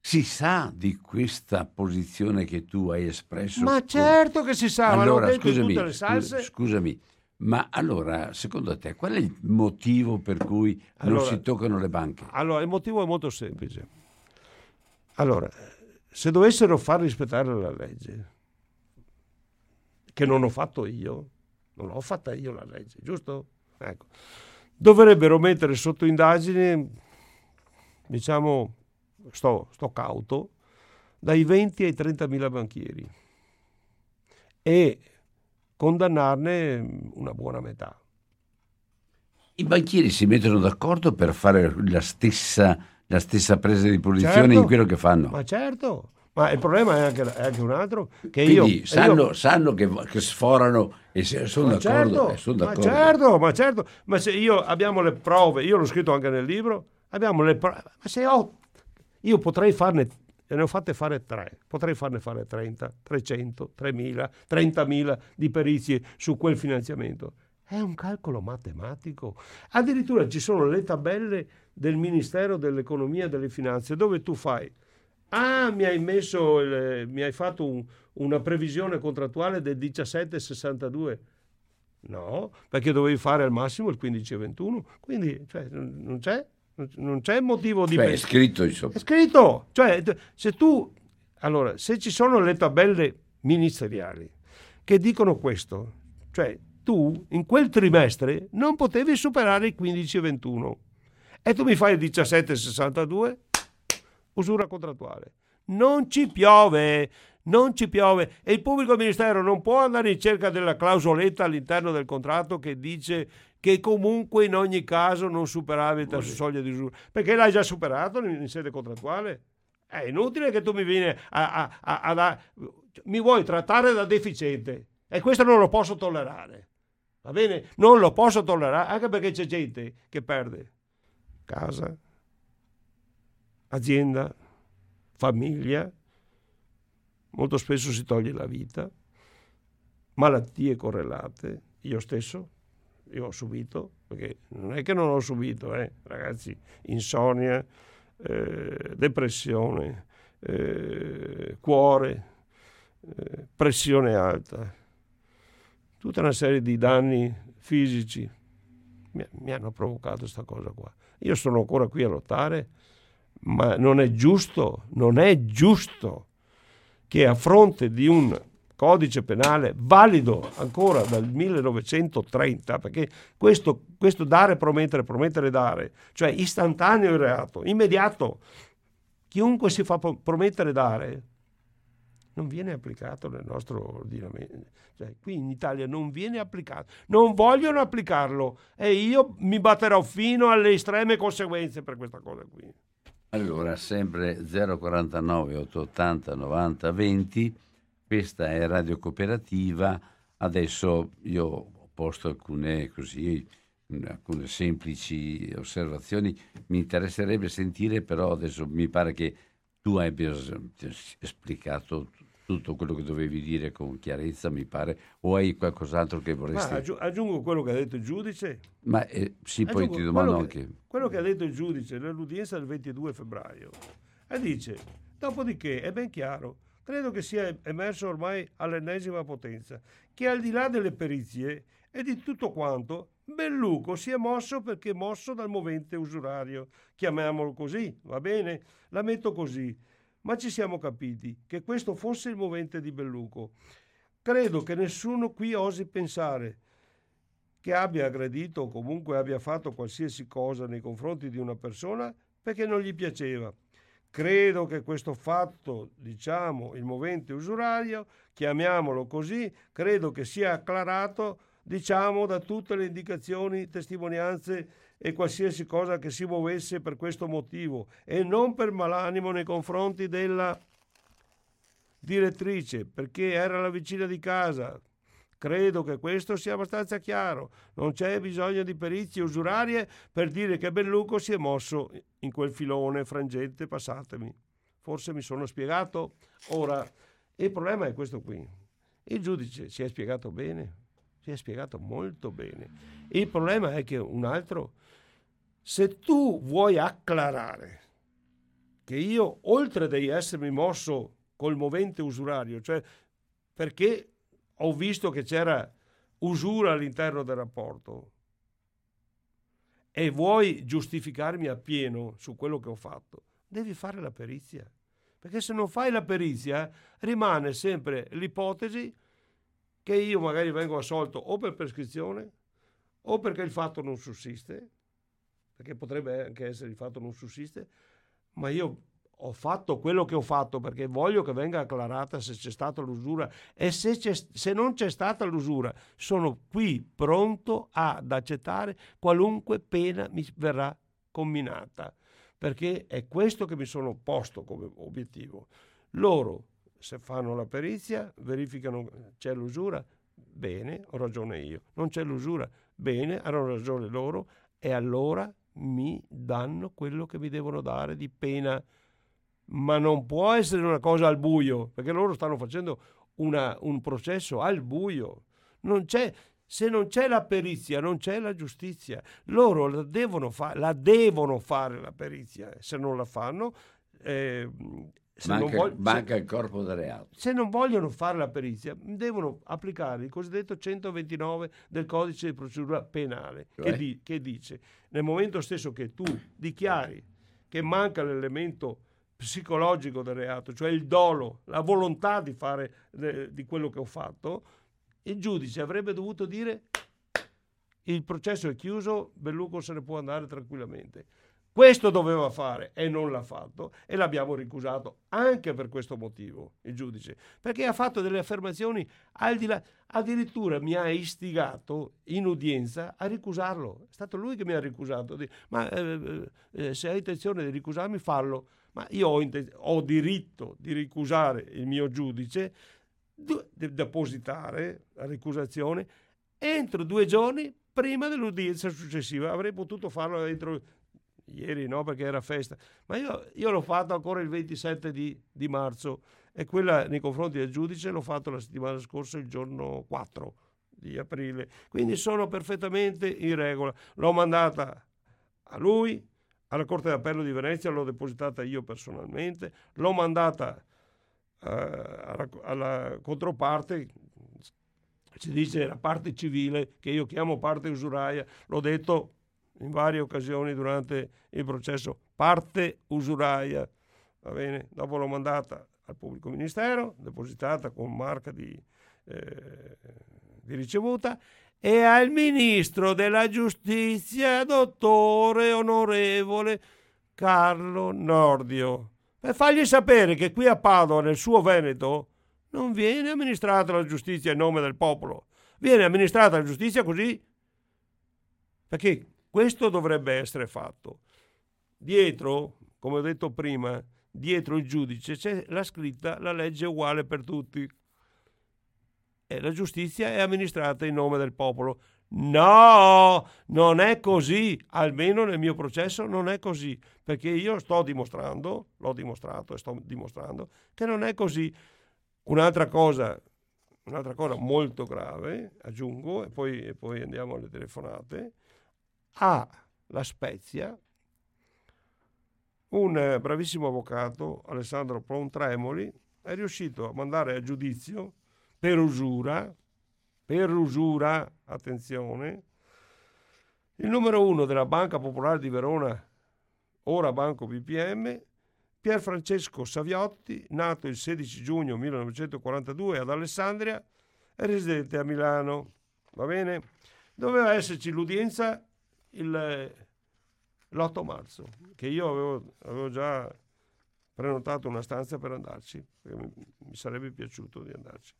si sa di questa posizione che tu hai espresso? Ma certo che si sa, allora, scusami, scusami, ma allora, secondo te, qual è il motivo per cui non Allora- si toccano le banche? Allora, il motivo è molto semplice. Allora, se dovessero far rispettare la legge, che non ho fatto io, non l'ho fatta io la legge, giusto? Ecco. Dovrebbero mettere sotto indagine, diciamo, sto, sto cauto, dai 20 ai 30 mila banchieri e condannarne una buona metà. I banchieri si mettono d'accordo per fare la stessa, la stessa presa di posizione Certo. in quello che fanno. Ma certo, Ma il problema è anche, è anche un altro. Che Quindi io, sanno, io... sanno che, che, sforano e sono d'accordo. Certo, sono d'accordo. Ma certo, ma certo. Ma se io abbiamo le prove, io l'ho scritto anche nel libro, abbiamo le prove. Ma se ho, io potrei farne, ne ho fatte fare tre, potrei farne fare 30, 300, 3000, 30.000 di perizie su quel finanziamento. È un calcolo matematico. Addirittura ci sono le tabelle del Ministero dell'Economia e delle Finanze dove tu fai Ah, mi hai, messo mi hai fatto un, una previsione contrattuale del 17,62. No, perché dovevi fare al massimo il 15,21. Quindi cioè, non, c'è, non c'è motivo di... Cioè, è scritto insomma. È scritto. Cioè, se tu... Allora, se ci sono le tabelle ministeriali che dicono questo, cioè tu in quel trimestre non potevi superare il 15,21 e tu mi fai il 17,62 usura contrattuale. Non ci piove, non ci piove e il pubblico ministero non può andare in cerca della clausoletta all'interno del contratto che dice che comunque in ogni caso non superavi la soglia di usura, perché l'hai già superato in sede contrattuale. È inutile che tu mi vieni a, a, a, a, mi vuoi trattare da deficiente e questo non lo posso tollerare. Va bene? Non lo posso tollerare anche perché c'è gente che perde casa, azienda, famiglia, molto spesso si toglie la vita, malattie correlate, io stesso, io ho subito, perché non è che non ho subito, eh, ragazzi, insonnia, eh, depressione, eh, cuore, eh, pressione alta, tutta una serie di danni fisici mi, mi hanno provocato questa cosa qua. Io sono ancora qui a lottare ma non è giusto, non è giusto che a fronte di un codice penale valido ancora dal 1930, perché questo, questo dare, promettere, promettere, dare, cioè istantaneo il reato, immediato, chiunque si fa promettere dare, non viene applicato nel nostro ordinamento. Cioè, qui in Italia non viene applicato, non vogliono applicarlo e io mi batterò fino alle estreme conseguenze per questa cosa qui. Allora, sempre 049 880 90 20, questa è Radio Cooperativa. Adesso io ho posto alcune così, alcune semplici osservazioni. Mi interesserebbe sentire, però adesso mi pare che tu abbia esplicato tutto quello che dovevi dire con chiarezza, mi pare, o hai qualcos'altro che vorresti... Ma aggiungo quello che ha detto il giudice. Ma eh, sì, aggiungo poi ti domando quello anche... Che, quello che ha detto il giudice nell'udienza del 22 febbraio. E dice, dopodiché è ben chiaro, credo che sia emerso ormai all'ennesima potenza, che al di là delle perizie e di tutto quanto, Belluco si è mosso perché mosso dal movente usurario. Chiamiamolo così, va bene? La metto così ma ci siamo capiti che questo fosse il movente di Belluco. Credo che nessuno qui osi pensare che abbia aggredito o comunque abbia fatto qualsiasi cosa nei confronti di una persona perché non gli piaceva. Credo che questo fatto, diciamo, il movente usurario, chiamiamolo così, credo che sia acclarato, diciamo, da tutte le indicazioni, testimonianze e qualsiasi cosa che si muovesse per questo motivo e non per malanimo nei confronti della direttrice, perché era la vicina di casa. Credo che questo sia abbastanza chiaro. Non c'è bisogno di perizie usurarie per dire che Belluco si è mosso in quel filone frangente, passatemi. Forse mi sono spiegato. Ora, il problema è questo qui. Il giudice si è spiegato bene, si è spiegato molto bene. Il problema è che un altro se tu vuoi acclarare che io, oltre di essermi mosso col movente usurario, cioè perché ho visto che c'era usura all'interno del rapporto, e vuoi giustificarmi appieno su quello che ho fatto, devi fare la perizia. Perché se non fai la perizia rimane sempre l'ipotesi che io magari vengo assolto o per prescrizione o perché il fatto non sussiste perché potrebbe anche essere il fatto non sussiste, ma io ho fatto quello che ho fatto perché voglio che venga acclarata se c'è stata l'usura e se, se, non c'è stata l'usura sono qui pronto ad accettare qualunque pena mi verrà comminata perché è questo che mi sono posto come obiettivo Loro, se fanno la perizia, verificano c'è l'usura, bene, ho ragione io. Non c'è l'usura, bene, hanno ragione loro e allora mi danno quello che mi devono dare di pena. Ma non può essere una cosa al buio, perché loro stanno facendo una, un processo al buio. Non c'è, se non c'è la perizia, non c'è la giustizia. Loro la devono, fa- la devono fare la perizia. Se non la fanno, eh, manca, voglio, manca se, il corpo del reato. Se non vogliono fare la perizia, devono applicare il cosiddetto 129 del codice di procedura penale, che, di, che, dice nel momento stesso che tu dichiari che manca l'elemento psicologico del reato, cioè il dolo, la volontà di fare eh, di quello che ho fatto, il giudice avrebbe dovuto dire il processo è chiuso, Belluco se ne può andare tranquillamente. Questo doveva fare e non l'ha fatto e l'abbiamo ricusato anche per questo motivo il giudice, perché ha fatto delle affermazioni al di là, addirittura mi ha istigato in udienza a ricusarlo. È stato lui che mi ha ricusato. Ma eh, eh, se hai intenzione di ricusarmi, fallo. Ma io ho, ho diritto di ricusare il mio giudice, di depositare la ricusazione entro due giorni prima dell'udienza successiva. Avrei potuto farlo entro ieri no perché era festa, ma io, io l'ho fatto ancora il 27 di, di, marzo e quella nei confronti del giudice l'ho fatto la settimana scorsa il giorno 4 di aprile, quindi sono perfettamente in regola. L'ho mandata a lui, alla Corte d'Appello di Venezia, l'ho depositata io personalmente, l'ho mandata uh, alla, alla controparte, si dice la parte civile, che io chiamo parte usuraia, l'ho detto in varie occasioni durante il processo, parte usuraia, va bene? Dopo l'ho mandata al pubblico ministero, depositata con marca di, eh, di ricevuta, e al ministro della giustizia, dottore onorevole Carlo Nordio, per fargli sapere che qui a Padova, nel suo Veneto, non viene amministrata la giustizia in nome del popolo, viene amministrata la giustizia così perché questo dovrebbe essere fatto. Dietro, come ho detto prima, dietro il giudice c'è la scritta la legge uguale per tutti. E la giustizia è amministrata in nome del popolo. No, non è così, almeno nel mio processo non è così, perché io sto dimostrando, l'ho dimostrato e sto dimostrando, che non è così. Un'altra cosa, un'altra cosa molto grave, aggiungo, e poi, e poi andiamo alle telefonate, a La Spezia un eh, bravissimo avvocato, Alessandro Pontremoli, è riuscito a mandare a giudizio per usura, per usura, attenzione, il numero uno della Banca Popolare di Verona, ora Banco BPM, Pier Francesco Saviotti, nato il 16 giugno 1942 ad Alessandria e residente a Milano. Va bene? Doveva esserci l'udienza il, l'8 marzo, che io avevo, avevo, già prenotato una stanza per andarci, perché mi, mi sarebbe piaciuto di andarci.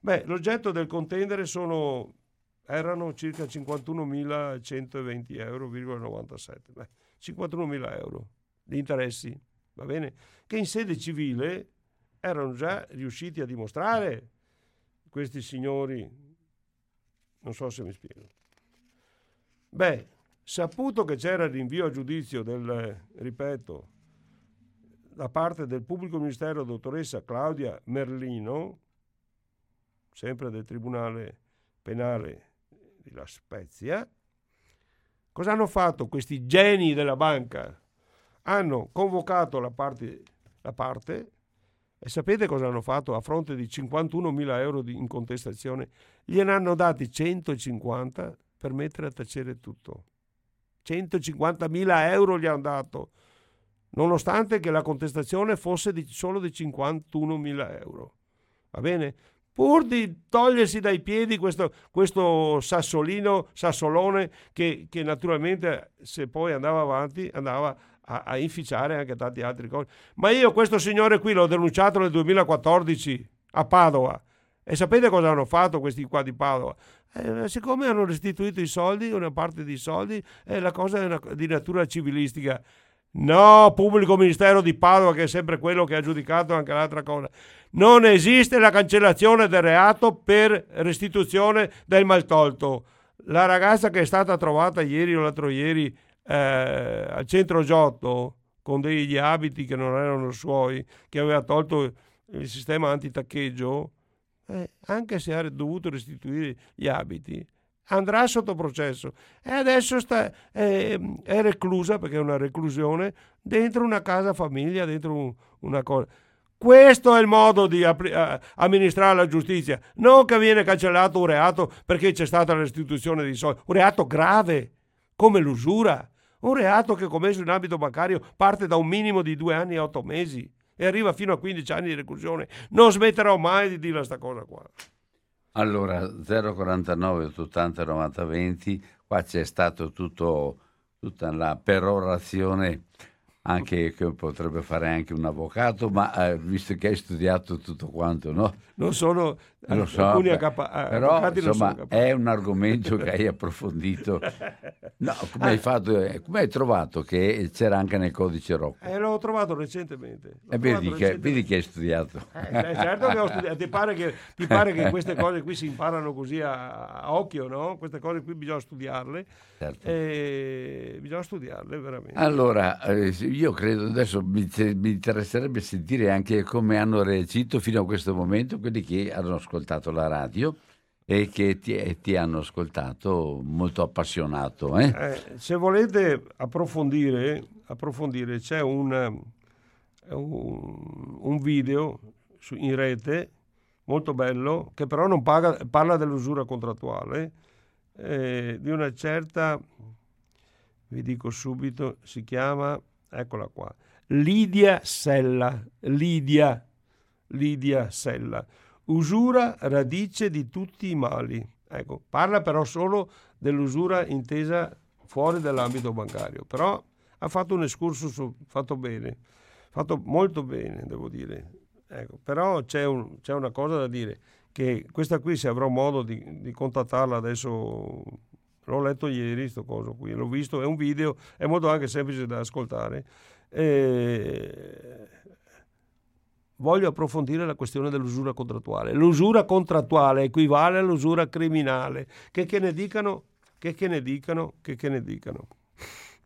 Beh, l'oggetto del contendere sono, erano circa 51.120 euro, 97. Beh, 51.000 euro di interessi, va bene? Che in sede civile erano già riusciti a dimostrare questi signori, non so se mi spiego. Beh, Saputo che c'era il rinvio a giudizio del, ripeto, da parte del pubblico ministero dottoressa Claudia Merlino, sempre del Tribunale Penale di La Spezia, cosa hanno fatto questi geni della banca? Hanno convocato la parte, la parte e sapete cosa hanno fatto a fronte di 51.000 euro di, in contestazione? Gliene hanno dati 150 per mettere a tacere tutto. 150.000 euro gli hanno dato, nonostante che la contestazione fosse di, solo di 51.000 euro. Va bene? Pur di togliersi dai piedi questo, questo sassolino, sassolone, che, che, naturalmente se poi andava avanti andava a, a inficiare anche tanti altri cose. Ma io questo signore qui l'ho denunciato nel 2014 a Padova. E sapete cosa hanno fatto questi qua di Padova? Eh, siccome hanno restituito i soldi, una parte dei soldi, eh, la cosa è una, di natura civilistica. No, pubblico ministero di Padova, che è sempre quello che ha giudicato anche l'altra cosa. Non esiste la cancellazione del reato per restituzione del maltolto. La ragazza che è stata trovata ieri o l'altro ieri eh, al centro Giotto con degli abiti che non erano suoi, che aveva tolto il sistema antitaccheggio, eh, anche se ha dovuto restituire gli abiti, andrà sotto processo e adesso sta, è, è, reclusa perché è una reclusione dentro una casa famiglia, dentro un, una cosa. Questo è il modo di amministrare la giustizia, non che viene cancellato un reato perché c'è stata restituzione di soldi, un reato grave come l'usura, un reato che commesso in ambito bancario parte da un minimo di due anni e otto mesi e arriva fino a 15 anni di reclusione. Non smetterò mai di dire questa cosa qua. Allora, 049 880 90 20, qua c'è stato tutto, tutta la perorazione anche che potrebbe fare anche un avvocato, ma eh, visto che hai studiato tutto quanto, no? Non sono lo so, alcuni accapa- però insomma è un argomento che hai approfondito. No, come hai fatto? Eh, come hai trovato che c'era anche nel codice Rocco? Eh, l'ho trovato recentemente. L'ho e vedi, trovato che, recentemente. vedi, che, hai studiato. Eh, certo che ho studiato. Ti pare che, ti pare che queste cose qui si imparano così a, a occhio, no? Queste cose qui bisogna studiarle. Certo. E bisogna studiarle veramente. Allora, eh, io credo adesso mi, mi interesserebbe sentire anche come hanno reagito fino a questo momento quelli che hanno ascoltato la radio e che ti, ti hanno ascoltato molto appassionato. Eh? Eh, se volete approfondire, approfondire c'è un, un, un video su, in rete molto bello che però non paga, parla dell'usura contrattuale eh, di una certa, vi dico subito, si chiama, eccola qua, Lidia Sella, Lidia, Lidia Sella Usura radice di tutti i mali. Ecco, parla però solo dell'usura intesa fuori dall'ambito bancario, però ha fatto un excursus fatto bene, fatto molto bene, devo dire. Ecco, però c'è, un, c'è, una cosa da dire, che questa qui se avrò modo di, di contattarla adesso, l'ho letto ieri, sto coso qui, l'ho visto, è un video, è molto anche semplice da ascoltare. E voglio approfondire la questione dell'usura contrattuale. L'usura contrattuale equivale all'usura criminale. Che, che ne dicano, che, che ne dicano, che, che ne dicano.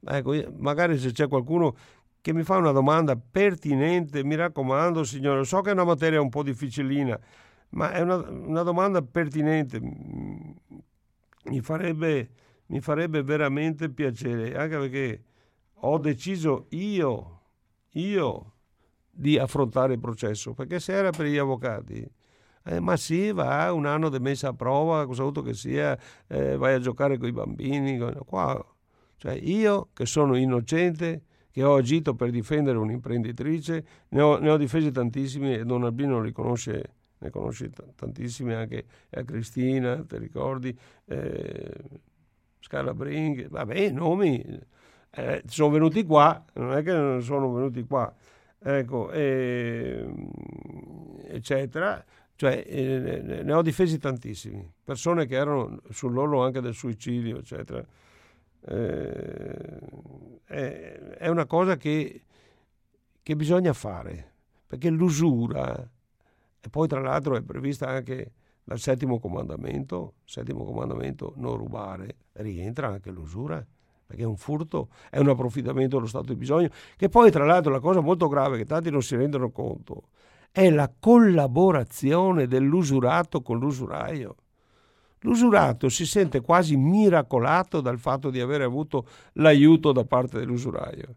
Ecco, magari se c'è qualcuno che mi fa una domanda pertinente, mi raccomando signore, so che è una materia un po' difficilina, ma è una, una domanda pertinente, mi farebbe, mi farebbe veramente piacere, anche perché ho deciso io, io, di affrontare il processo, perché se era per gli avvocati, eh, ma sì, va, un anno di messa a prova, cosa avuto che sia, eh, vai a giocare con i bambini, qua, cioè io che sono innocente, che ho agito per difendere un'imprenditrice, ne ho, ne ho difesi tantissimi e Don Albino li conosce, ne conosce tantissimi anche a Cristina, ti ricordi, eh, Scalabring, vabbè, nomi, eh, sono venuti qua, non è che non sono venuti qua ecco, e, eccetera. Cioè, eh, ne ho difesi tantissimi, persone che erano sull'orlo anche del suicidio, eccetera. Eh, è, è, una cosa che, che bisogna fare, perché l'usura, e poi tra l'altro è prevista anche dal settimo comandamento, settimo comandamento non rubare, rientra anche l'usura perché è un furto, è un approfittamento dello stato di bisogno, che poi tra l'altro la cosa molto grave che tanti non si rendono conto è la collaborazione dell'usurato con l'usuraio. L'usurato si sente quasi miracolato dal fatto di avere avuto l'aiuto da parte dell'usuraio.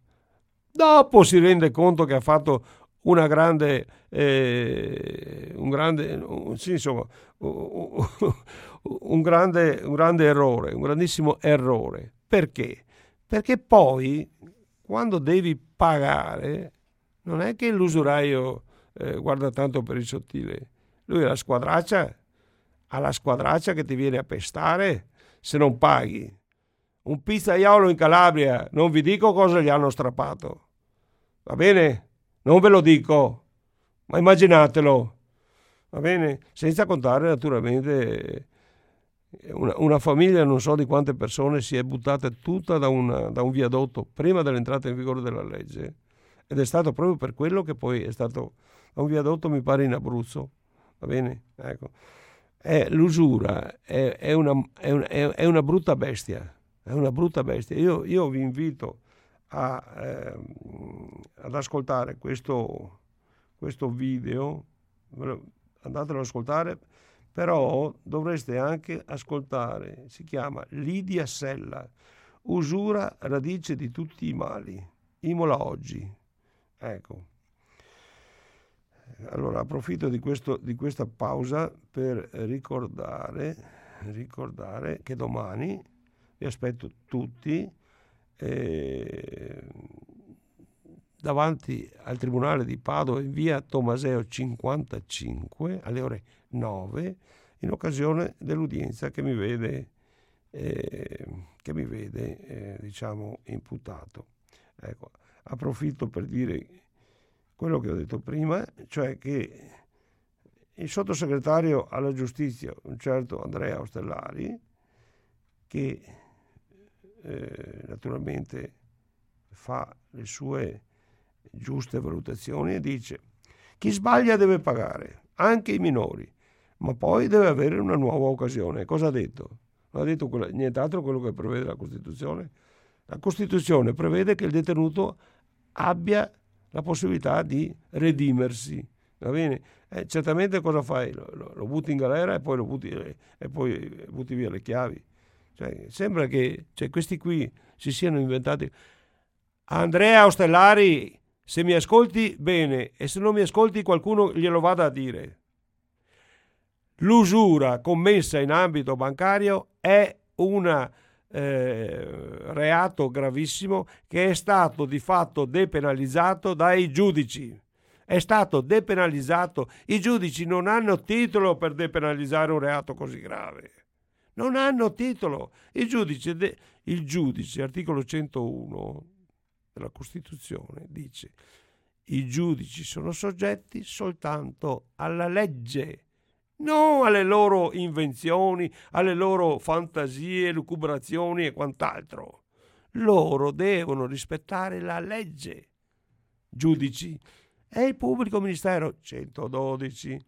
Dopo si rende conto che ha fatto una grande, eh, un, grande, sì, insomma, un, grande, un grande errore, un grandissimo errore. Perché? Perché poi quando devi pagare non è che l'usuraio eh, guarda tanto per il sottile, lui ha la squadraccia, ha la squadraccia che ti viene a pestare se non paghi. Un pizzaiolo in Calabria, non vi dico cosa gli hanno strappato. Va bene? Non ve lo dico, ma immaginatelo. Va bene? Senza contare naturalmente una, una, famiglia, non so di quante persone, si è buttata tutta da, una, da un viadotto prima dell'entrata in vigore della legge ed è stato proprio per quello che poi è stato da un viadotto, mi pare, in Abruzzo. Va bene? Ecco. È, l'usura è, è, una, è, una, brutta bestia. È una brutta bestia. Io, io vi invito a, eh, ad ascoltare questo, questo video, andatelo ad ascoltare però dovreste anche ascoltare, si chiama Lidia Sella, usura radice di tutti i mali, Imola oggi. Ecco. Allora approfitto di, questo, di questa pausa per ricordare, ricordare, che domani vi aspetto tutti eh, davanti al Tribunale di Padova in via Tomaseo 55 alle ore 9 in occasione dell'udienza che mi vede, eh, che mi vede eh, diciamo, imputato. Ecco, approfitto per dire quello che ho detto prima, cioè che il sottosegretario alla giustizia, un certo Andrea Ostellari, che eh, naturalmente fa le sue giuste valutazioni e dice chi sbaglia deve pagare, anche i minori ma poi deve avere una nuova occasione. Cosa ha detto? Non ha detto quello, nient'altro quello che prevede la Costituzione. La Costituzione prevede che il detenuto abbia la possibilità di redimersi. Va bene? Eh, certamente cosa fai? Lo, lo, lo, butti in galera e poi, lo butti, eh, e poi butti via le chiavi. Cioè, sembra che cioè, questi qui si siano inventati. Andrea Ostellari, se mi ascolti bene e se non mi ascolti qualcuno glielo vada a dire l'usura commessa in ambito bancario è un eh, reato gravissimo che è stato di fatto depenalizzato dai giudici. È stato depenalizzato. I giudici non hanno titolo per depenalizzare un reato così grave. Non hanno titolo. Il giudice, de- il giudice articolo 101 della Costituzione, dice i giudici sono soggetti soltanto alla legge non alle loro invenzioni, alle loro fantasie, lucubrazioni e quant'altro. Loro devono rispettare la legge. Giudici e il pubblico ministero 112.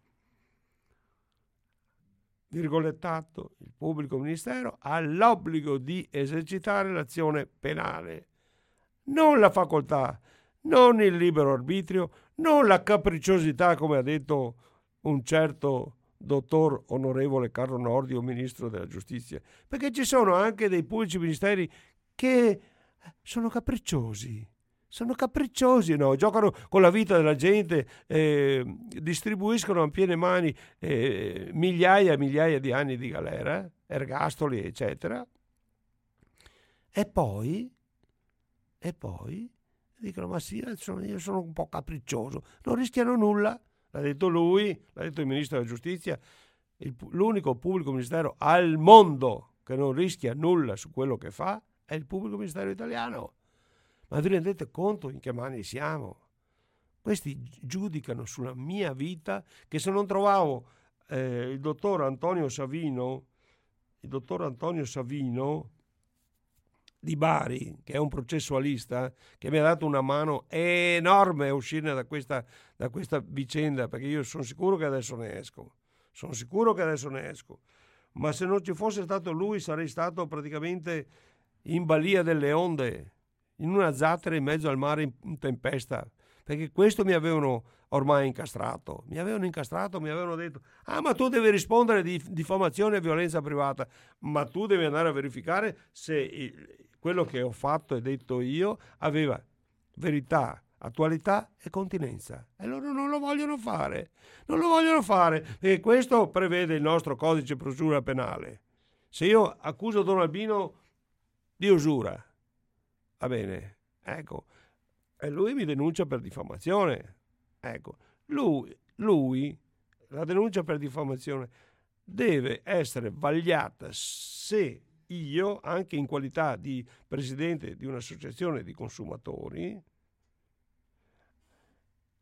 Virgolettato, il pubblico ministero ha l'obbligo di esercitare l'azione penale, non la facoltà, non il libero arbitrio, non la capricciosità, come ha detto un certo dottor onorevole Carlo Nordio, ministro della giustizia, perché ci sono anche dei pubblici ministeri che sono capricciosi. Sono capricciosi, no? giocano con la vita della gente, eh, distribuiscono a piene mani eh, migliaia e migliaia di anni di galera, ergastoli, eccetera. E poi, e poi dicono: Ma sì, io sono un po' capriccioso, non rischiano nulla l'ha detto lui, l'ha detto il ministro della giustizia, il, l'unico pubblico ministero al mondo che non rischia nulla su quello che fa è il pubblico ministero italiano. Ma vi rendete conto in che mani siamo? Questi giudicano sulla mia vita che se non trovavo eh, il dottor Antonio Savino, il dottor Antonio Savino di Bari, che è un processualista, che mi ha dato una mano enorme a uscire da questa, da questa vicenda, perché io sono sicuro che adesso ne esco. Sono sicuro che adesso ne esco. Ma se non ci fosse stato lui, sarei stato praticamente in balia delle onde, in una zattera in mezzo al mare in tempesta, perché questo mi avevano ormai incastrato. Mi avevano incastrato, mi avevano detto, ah ma tu devi rispondere di diffamazione e violenza privata, ma tu devi andare a verificare se quello che ho fatto e detto io aveva verità, attualità e continenza. E loro non lo vogliono fare. Non lo vogliono fare. E questo prevede il nostro codice procedura penale. Se io accuso Don Albino di usura, va bene, ecco, e lui mi denuncia per diffamazione. Ecco, lui, lui la denuncia per diffamazione deve essere vagliata se io, anche in qualità di presidente di un'associazione di consumatori,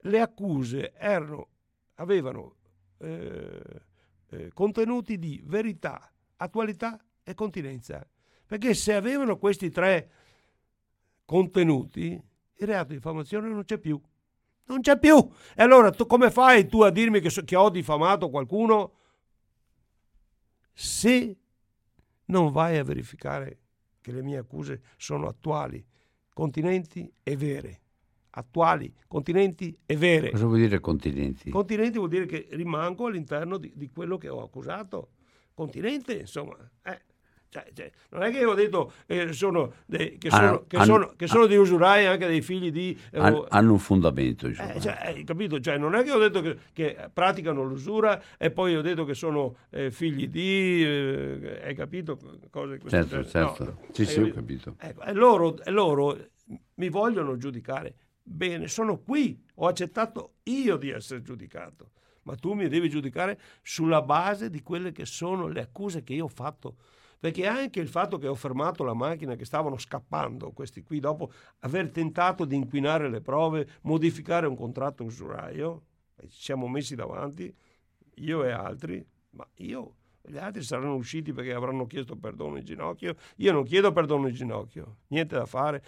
le accuse erano, avevano eh, eh, contenuti di verità, attualità e continenza. Perché se avevano questi tre contenuti, il reato di diffamazione non c'è più. Non c'è più. E allora tu, come fai tu a dirmi che, che ho diffamato qualcuno se non vai a verificare che le mie accuse sono attuali, continenti e vere? attuali, continenti e vere. Cosa vuol dire continenti? Continenti vuol dire che rimango all'interno di, di quello che ho accusato. Continente, insomma. Eh. Cioè, cioè, non è che io ho detto eh, sono de, che, sono, che, sono, che sono di usurai anche dei figli di... Eh, hanno un fondamento. Eh, cioè, hai capito? Cioè, non è che ho detto che, che, praticano l'usura e poi ho detto che sono eh, figli di... Eh, hai capito? Cose certo, certo. No, sì, sì, ho capito. Ecco, e loro, e loro mi vogliono giudicare. Bene, sono qui, ho accettato io di essere giudicato, ma tu mi devi giudicare sulla base di quelle che sono le accuse che io ho fatto. Perché anche il fatto che ho fermato la macchina, che stavano scappando questi qui, dopo aver tentato di inquinare le prove, modificare un contratto usuraio, ci siamo messi davanti, io e altri, ma io gli altri saranno usciti perché avranno chiesto perdono in ginocchio. Io non chiedo perdono in ginocchio, niente da fare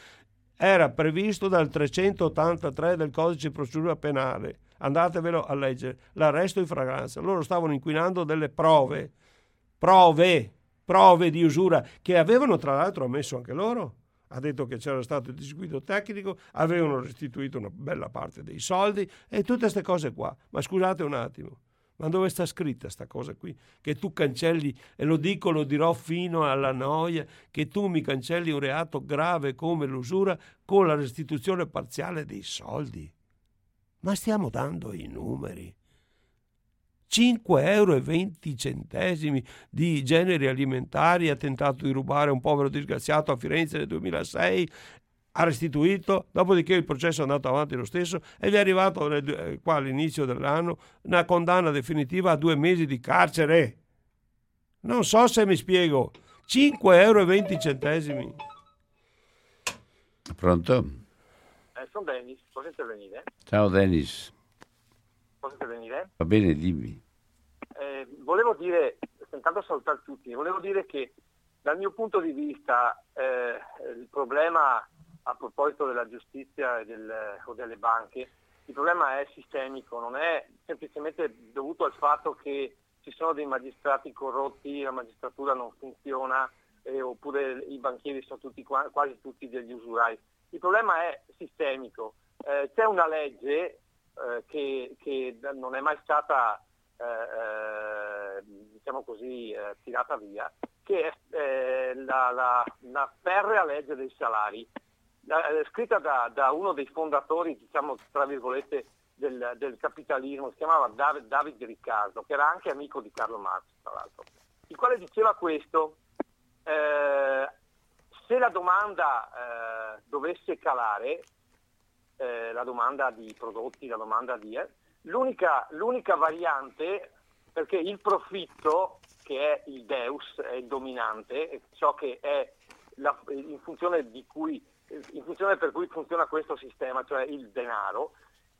era previsto dal 383 del codice di procedura penale. Andatevelo a leggere. L'arresto in fragranza. Loro stavano inquinando delle prove, prove, prove di usura che avevano tra l'altro ammesso anche loro. Ha detto che c'era stato il disguido tecnico, avevano restituito una bella parte dei soldi e tutte queste cose qua. Ma scusate un attimo, ma dove sta scritta questa cosa qui? Che tu cancelli, e lo dico, lo dirò fino alla noia, che tu mi cancelli un reato grave come l'usura con la restituzione parziale dei soldi. Ma stiamo dando i numeri. 5,20 euro di generi alimentari ha tentato di rubare un povero disgraziato a Firenze nel 2006 ha restituito, dopodiché il processo è andato avanti lo stesso e gli è arrivato nel, eh, qua all'inizio dell'anno una condanna definitiva a due mesi di carcere. Non so se mi spiego. 5,20 euro. Pronto? Eh, sono Dennis, posso intervenire? Ciao Dennis. Posso intervenire? Va bene, dimmi. Eh, volevo dire, intanto salutare tutti, volevo dire che dal mio punto di vista eh, il problema a proposito della giustizia del, o delle banche, il problema è sistemico, non è semplicemente dovuto al fatto che ci sono dei magistrati corrotti, la magistratura non funziona eh, oppure i banchieri sono tutti, quasi tutti degli usurai. Il problema è sistemico. Eh, c'è una legge eh, che, che, non è mai stata eh, eh, diciamo così, eh, tirata via, che è la, la, la ferrea legge dei salari eh, scritta da, da, uno dei fondatori, diciamo, tra virgolette, del, del capitalismo, si chiamava David, David, Riccardo, che era anche amico di Carlo Marx, tra l'altro, il quale diceva questo, eh, se la domanda eh, dovesse calare, eh, la domanda di prodotti, la domanda di... Eh, l'unica, l'unica variante, perché il profitto, che è il Deus, è il dominante, ciò che è la, in funzione cui in funzione per cui funziona questo sistema, cioè il denaro,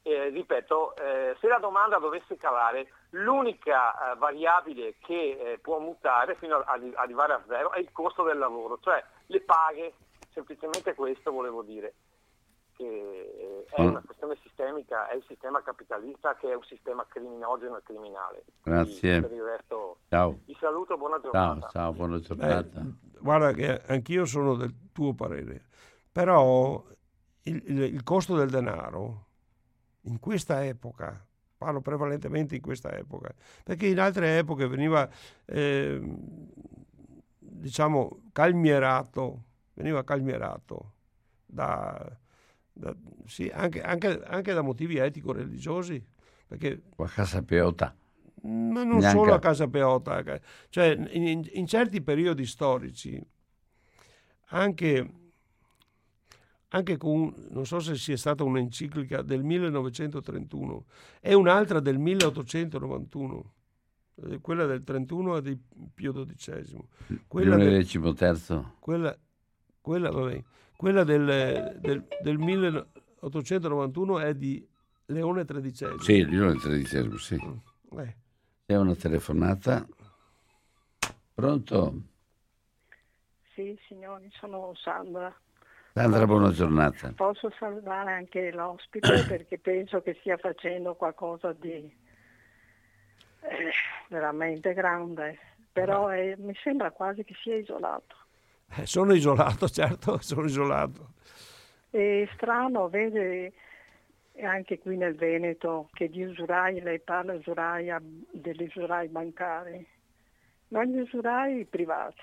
eh, ripeto, eh, se la domanda dovesse calare, l'unica eh, variabile che eh, può mutare fino ad arrivare a zero è il costo del lavoro, cioè le paghe, semplicemente questo volevo dire, che eh, è una questione sistemica, è il sistema capitalista che è un sistema criminogeno e criminale. Grazie. per il resto ciao. vi saluto, buona giornata. Ciao, ciao buona giornata. guarda che anch'io sono del tuo parere però il, il, il costo del denaro in questa epoca parlo prevalentemente in questa epoca, perché in altre epoche veniva, eh, diciamo, calmierato, veniva calmierato da, da, sì, anche, anche, anche, da motivi etico-religiosi. Perché, a casa peota. Ma non Neanche... solo a casa peota, cioè in, in certi periodi storici anche anche con, non so se sia stata un'enciclica del 1931 e un'altra del 1891, eh, quella del 31 è di Pio XII. Quella del XIII. Quella, quella, vabbè, quella del, del, del 1891 è di Leone XIII. Sì, Leone XIII, sì. Mm, eh. È una telefonata. Pronto? Sì, signori, sono Sandra. Sandra, buona giornata. Posso salutare anche l'ospite perché penso che stia facendo qualcosa di eh, veramente grande, però eh, mi sembra quasi che sia isolato. Eh, sono isolato, certo, sono isolato. È strano, vede anche qui nel Veneto che gli usurai, lei parla usurai, degli usurai bancari, ma gli usurai privati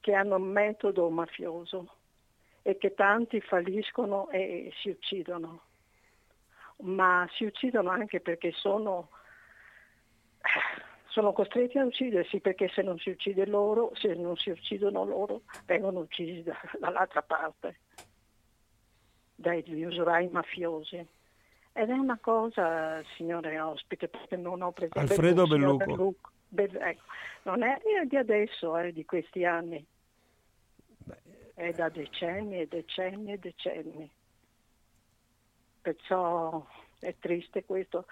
che hanno un metodo mafioso e che tanti falliscono e si uccidono, ma si uccidono anche perché sono, sono costretti a uccidersi perché se non si uccide loro, se non si uccidono loro, vengono uccisi da, dall'altra parte, dagli usurai mafiosi. Ed è una cosa, signore ospite, perché non ho presente... Alfredo Belluco. Belluco. ecco, non è di adesso, è di questi anni è da decenni e decenni e decenni. Perciò è triste questo,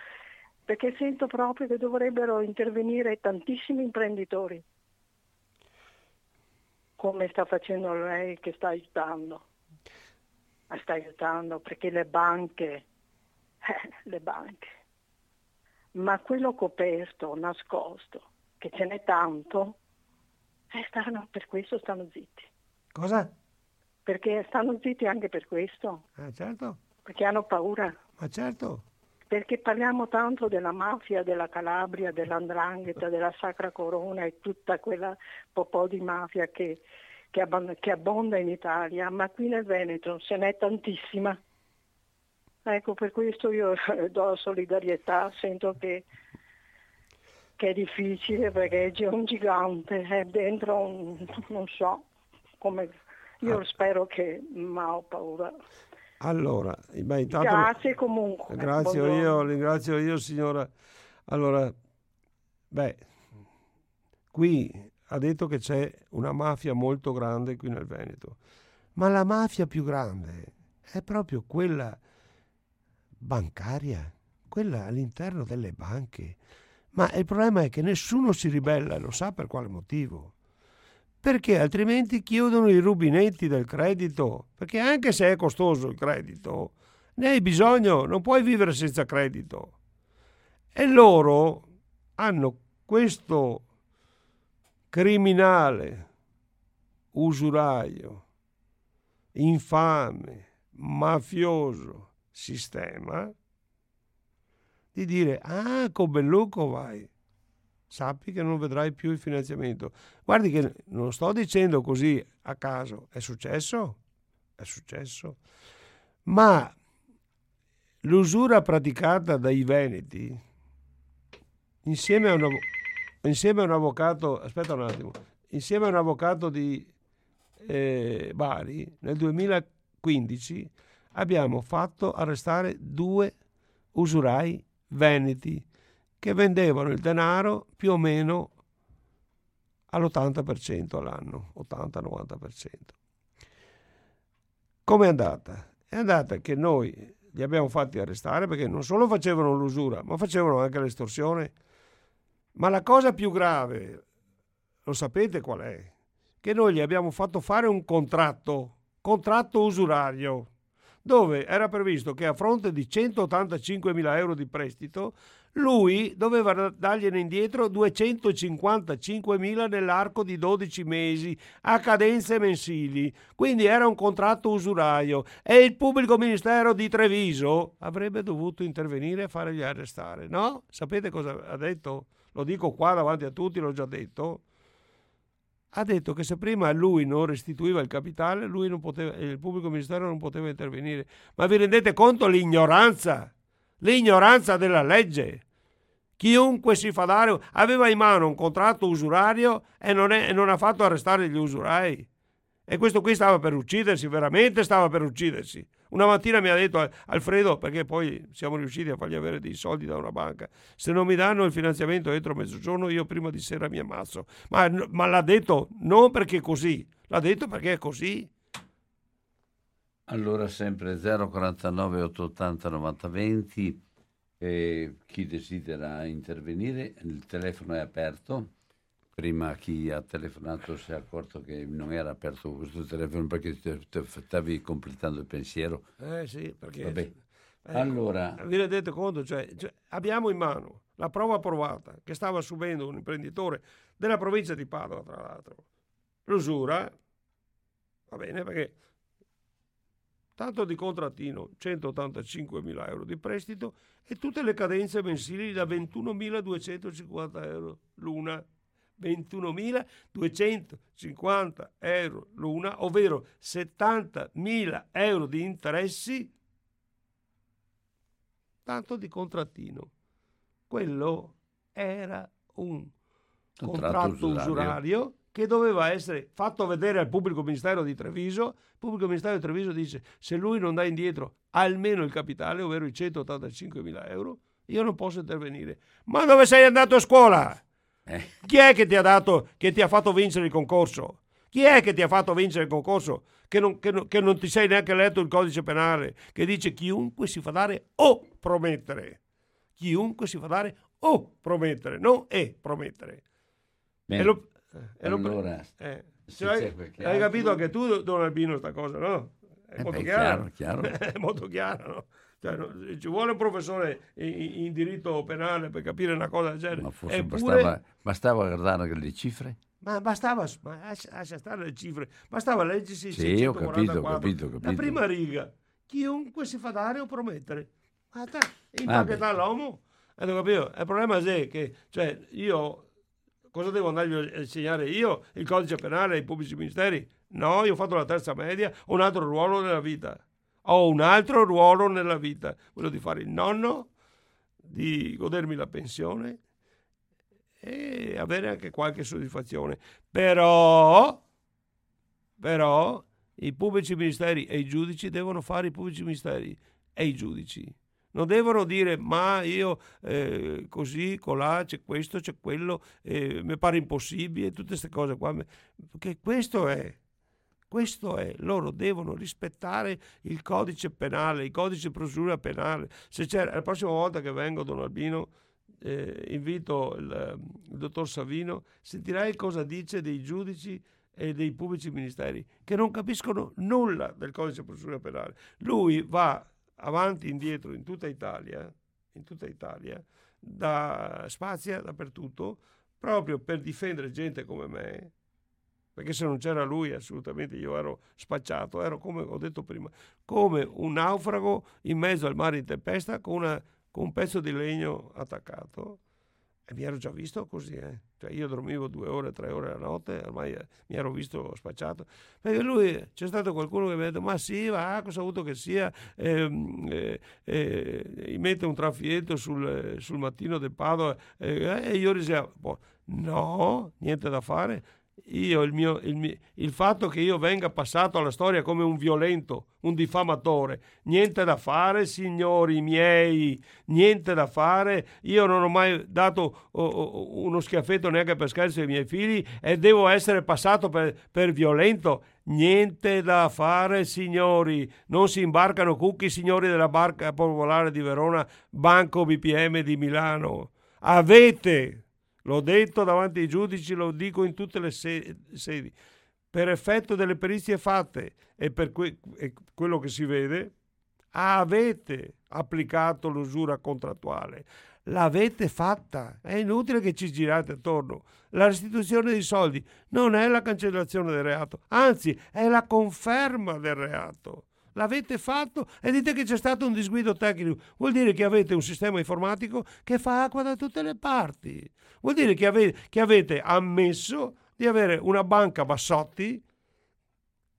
perché sento proprio che dovrebbero intervenire tantissimi imprenditori, come sta facendo lei che sta aiutando. Sta aiutando perché le banche, eh, le banche, ma quello coperto, nascosto, che ce n'è tanto, eh, stanno, per questo stanno zitti. Cosa? Perché stanno zitti anche per questo. Eh, certo. Perché hanno paura. Ma certo. Perché parliamo tanto della mafia, della Calabria, dell'Andrangheta, della Sacra Corona e tutta quella po' di mafia che, che, abbonda, che abbonda in Italia, ma qui nel Veneto se n'è tantissima. Ecco, per questo io do solidarietà, sento che, che è difficile perché c'è un gigante, è dentro un, non so, come, io ah. spero che, ma ho paura. Allora, beh, intanto, grazie comunque. Grazie io, ringrazio io signora. Allora, beh, qui ha detto che c'è una mafia molto grande qui nel Veneto, ma la mafia più grande è proprio quella bancaria, quella all'interno delle banche. Ma il problema è che nessuno si ribella lo sa per quale motivo perché altrimenti chiudono i rubinetti del credito, perché anche se è costoso il credito, ne hai bisogno, non puoi vivere senza credito. E loro hanno questo criminale, usuraio, infame, mafioso sistema di dire, ah, con Belluco vai, sappi che non vedrai più il finanziamento. Guardi che non sto dicendo così a caso, è successo, è successo, ma l'usura praticata dai veneti insieme a un, insieme a un avvocato, aspetta un attimo, insieme a un avvocato di eh, Bari nel 2015 abbiamo fatto arrestare due usurai veneti che vendevano il denaro più o meno all'80% all'anno, 80-90%. Come è andata? È andata che noi li abbiamo fatti arrestare perché non solo facevano l'usura, ma facevano anche l'estorsione. Ma la cosa più grave, lo sapete qual è? Che noi gli abbiamo fatto fare un contratto, contratto usurario, dove era previsto che a fronte di 185 mila euro di prestito lui doveva dargliene indietro 255.000 nell'arco di 12 mesi a cadenze mensili, quindi era un contratto usuraio e il pubblico ministero di Treviso avrebbe dovuto intervenire e fargli arrestare, no? Sapete cosa ha detto? Lo dico qua davanti a tutti, l'ho già detto. Ha detto che se prima lui non restituiva il capitale, poteva, il pubblico ministero non poteva intervenire. Ma vi rendete conto l'ignoranza? L'ignoranza della legge. Chiunque si fa dare aveva in mano un contratto usurario e non, è, non ha fatto arrestare gli usurai. E questo qui stava per uccidersi, veramente stava per uccidersi. Una mattina mi ha detto Alfredo, perché poi siamo riusciti a fargli avere dei soldi da una banca, se non mi danno il finanziamento entro mezzogiorno io prima di sera mi ammazzo. Ma, ma l'ha detto non perché è così, l'ha detto perché è così. Allora sempre 049 880 90 20 E chi desidera intervenire, il telefono è aperto. Prima chi ha telefonato si è accorto che non era aperto questo telefono perché stavi completando il pensiero. Eh sì, perché... Vabbè. Ecco, Allora, Vi rendete conto? Cioè, cioè, abbiamo in mano la prova provata che stava subendo un imprenditore della provincia di Padova, tra l'altro. L'usura, va bene, perché tanto di contrattino, 185 mila euro di prestito e tutte le cadenze mensili da 21.250 euro l'una. 21.250 euro l'una, ovvero 70.000 euro di interessi tanto di contrattino. Quello era un Contratto contratto, usurario. usurario. Che doveva essere fatto vedere al pubblico ministero di Treviso. Il pubblico ministero di Treviso dice se lui non dà indietro almeno il capitale, ovvero i 185 mila euro, io non posso intervenire. Ma dove sei andato a scuola? eh, Chi è che ti ha dato, che ti ha fatto vincere il concorso? Chi è che ti ha fatto vincere il concorso? Che non, che non- che non ti sei neanche letto il codice penale, che dice chiunque si fa dare o promettere. Chiunque si fa dare o promettere, non e promettere. e lo- Allora, eh, cioè, hai capito anche tu, Don Albino, sta cosa, no? È Eh molto beh, chiaro. chiaro, chiaro. È molto chiaro, no? Cioè, no, ci vuole un professore in, in diritto penale per capire una cosa del genere. Ma forse Eppure- bastava, bastava guardare le cifre? ma bastava, ma lascia, lascia stare le cifre, bastava leggersi Sì, ho capito, ho 644, capito, ho La capito. prima riga, chiunque si fa dare o promettere. Vabbè. impacchettare l'uomo. Eh, non capito? Il problema è che, cioè, io, cosa devo andargli a insegnare io? Il codice penale ai pubblici ministeri? No, io ho fatto la terza media, ho un altro ruolo nella vita. Ho un altro ruolo nella vita, quello di fare il nonno, di godermi la pensione e avere anche qualche soddisfazione. Però, però, i pubblici ministeri e i giudici devono fare i pubblici ministeri e i giudici. Non devono dire ma io eh, così, colà, c'è questo, c'è quello, eh, mi pare impossibile, tutte queste cose qua. Perché questo è, questo è, loro devono rispettare il codice penale, il codice di procedura penale. Se c'è, la prossima volta che vengo, Don Albino, eh, invito il, il dottor Savino, sentirai cosa dice dei giudici e dei pubblici ministeri che non capiscono nulla del codice di procedura penale. Lui va avanti e indietro in tutta Italia, in tutta Italia, da spazia dappertutto, proprio per difendere gente come me, perché se non c'era lui assolutamente io ero spacciato, ero come ho detto prima, come un naufrago in mezzo al mare in tempesta con, una, con un pezzo di legno attaccato. Mi ero già visto così, eh. cioè io dormivo due ore, tre ore la notte, ormai eh, mi ero visto spacciato. Perché lui, c'è stato qualcuno che mi ha detto, ma sì, va, cosa ha avuto che sia, ehm, eh, eh, mette un traffietto sul, sul mattino del Padova, eh, e io dicevo, boh, no, niente da fare, io, il, mio, il, mio, il, fatto che io venga passato alla storia come un violento, un diffamatore, niente da fare, signori miei, niente da fare. Io non ho mai dato oh, oh, uno schiaffetto neanche per scherzo ai miei figli e devo essere passato per, per violento. Niente da fare, signori. Non si imbarcano cucchi, signori della barca popolare di Verona, Banco BPM di Milano. Avete L'ho detto davanti ai giudici, lo dico in tutte le sedi. Per effetto delle perizie fatte e per que- e quello che si vede, avete applicato l'usura contrattuale. L'avete fatta. È inutile che ci girate attorno. La restituzione dei soldi non è la cancellazione del reato, anzi è la conferma del reato. L'avete fatto e dite che c'è stato un disguido tecnico. Vuol dire che avete un sistema informatico che fa acqua da tutte le parti. Vuol dire che avete, che avete ammesso di avere una banca Bassotti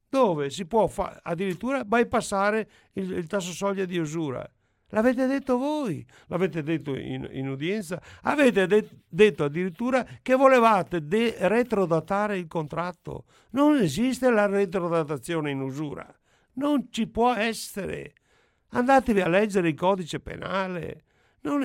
dove si può fa- addirittura bypassare il, il tasso soglia di usura. L'avete detto voi, l'avete detto in, in udienza, avete de- detto addirittura che volevate de- retrodatare il contratto. Non esiste la retrodatazione in usura. Non ci può essere. Andatevi a leggere il codice penale.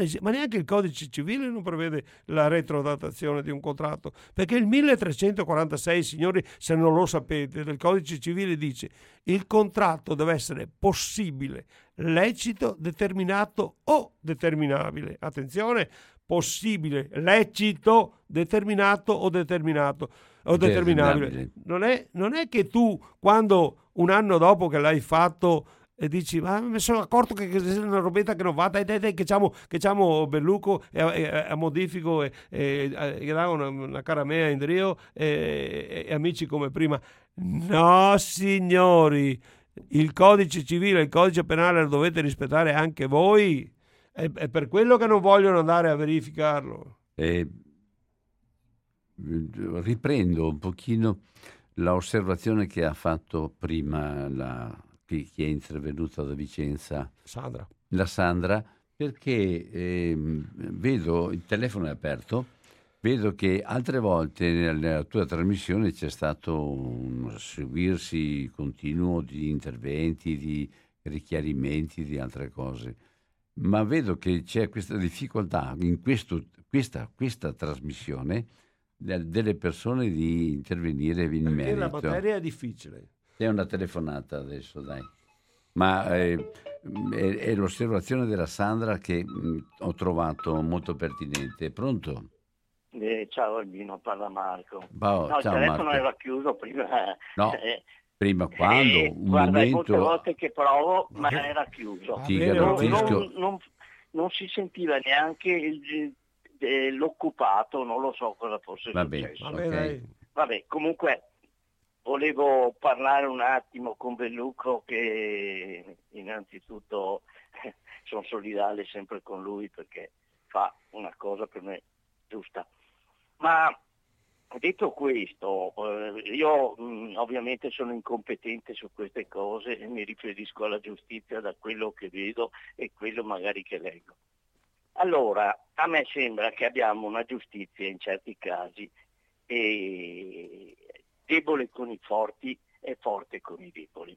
es- ma neanche il codice civile non prevede la retrodatazione di un contratto, perché il 1346, signori, se non lo sapete, del codice civile dice il contratto deve essere possibile, lecito, determinato o determinabile. Attenzione, possibile, lecito, determinato o determinato o determinabile. Non è, non è che tu, quando un anno dopo che l'hai fatto e dici ma mi sono accorto che, che è una robetta che non va dai dai dai che c'amo, che c'amo Belluco e, e, a modifico e, e, e una, una cara mea in Drio e, e amici come prima. No signori il codice civile il codice penale lo dovete rispettare anche voi. È, è per quello che non vogliono andare a verificarlo. Eh, riprendo un pochino l'osservazione che ha fatto prima la, chi, è intervenuta da Vicenza, Sandra. la Sandra, perché ehm, vedo, il telefono è aperto, vedo che altre volte nella tua trasmissione c'è stato un seguirsi continuo di interventi, di richiarimenti, di altre cose, ma vedo che c'è questa difficoltà in questo, questa, questa trasmissione delle persone di intervenire in perché merito. la materia è difficile È una telefonata adesso, dai. Ma eh, è, è l'osservazione della Sandra che mh, ho trovato molto pertinente. Pronto? Eh, ciao Albino, parla Marco. Ciao, no, il ciao, telefono Marco. era chiuso prima. No, eh, Prima quando? eh, Un guarda, è molte momento... volte che provo, ma era chiuso. Ti bene, Non, non- non- non si sentiva neanche il- eh, l'occupato, non lo so cosa fosse Va bene. successo. Vabbè, Ok. dai. Vabbè, comunque volevo parlare un attimo con Bellucco che innanzitutto sono solidale sempre con lui perché fa una cosa per me giusta. Ma detto questo, eh, io mh, ovviamente sono incompetente su queste cose e mi riferisco alla giustizia da quello che vedo e quello magari che leggo. Allora, a me sembra che abbiamo una giustizia in certi casi eh, debole con i forti e forte con i deboli.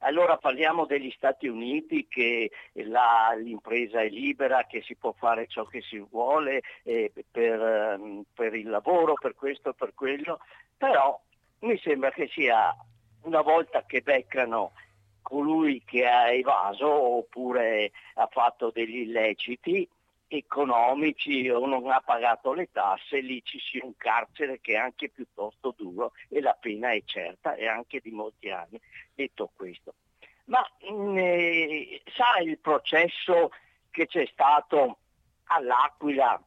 Allora parliamo degli Stati Uniti che là l'impresa è libera, che si può fare ciò che si vuole eh, per, per il lavoro, per questo, per quello, però mi sembra che sia una volta che beccano colui che ha evaso oppure ha fatto degli illeciti economici o non ha pagato le tasse, lì ci sia un carcere che è anche piuttosto duro e la pena è certa e anche di molti anni. Detto questo, ma mh, eh, sa il processo che c'è stato all'Aquila,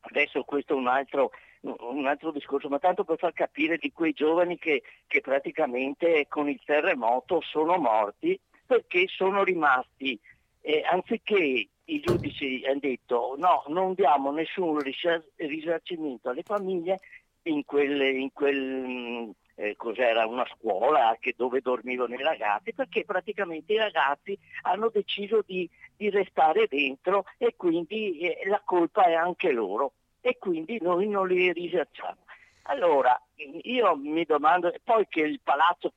adesso questo è un altro, un altro discorso, ma tanto per far capire di quei giovani che, che praticamente con il terremoto sono morti perché sono rimasti, eh, anziché i giudici hanno detto no, non diamo nessun risa- risarcimento alle famiglie in quel, in quel eh, cos'era una scuola dove dormivano i ragazzi, perché praticamente i ragazzi hanno deciso di, di restare dentro e quindi eh, la colpa è anche loro e quindi noi non li risarciamo. Allora, io mi domando, poi che il palazzo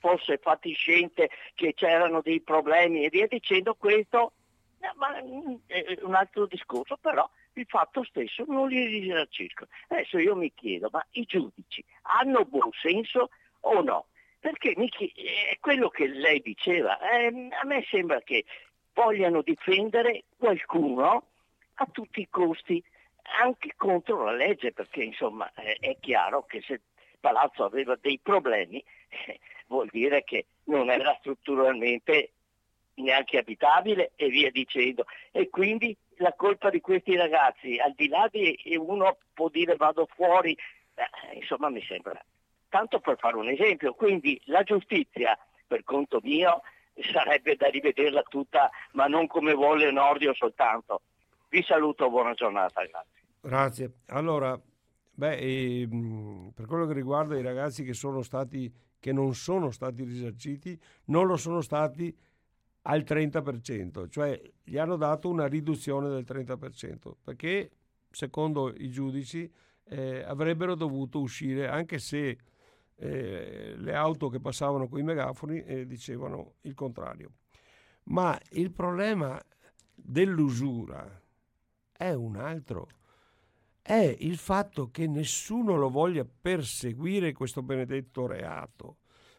fosse fatiscente, che c'erano dei problemi e via dicendo questo, eh, ma mm, è un altro discorso, però il fatto stesso non li risarciscono. Adesso io mi chiedo, ma i giudici hanno buon senso o no? Perché mi chie- è quello che lei diceva, ehm, a me sembra che vogliano difendere qualcuno a tutti i costi, anche contro la legge, perché insomma eh, è chiaro che se palazzo aveva dei problemi eh, vuol dire che non era strutturalmente neanche abitabile e via dicendo. E quindi la colpa di questi ragazzi, al di là di e uno può dire vado fuori, eh, insomma mi sembra. Tanto per fare un esempio, quindi la giustizia, per conto mio, sarebbe da rivederla tutta, ma non come vuole Nordio soltanto. Vi saluto, buona giornata, grazie. Grazie. Allora, beh, ehm, per quello che riguarda i ragazzi che sono stati che non sono stati risarciti, non lo sono stati al 30%, cioè gli hanno dato una riduzione del 30%, perché secondo i giudici eh, avrebbero dovuto uscire, anche se eh, le auto che passavano con i megafoni eh, dicevano il contrario. Ma il problema dell'usura è un altro. È il fatto che nessuno lo voglia perseguire questo benedetto reato.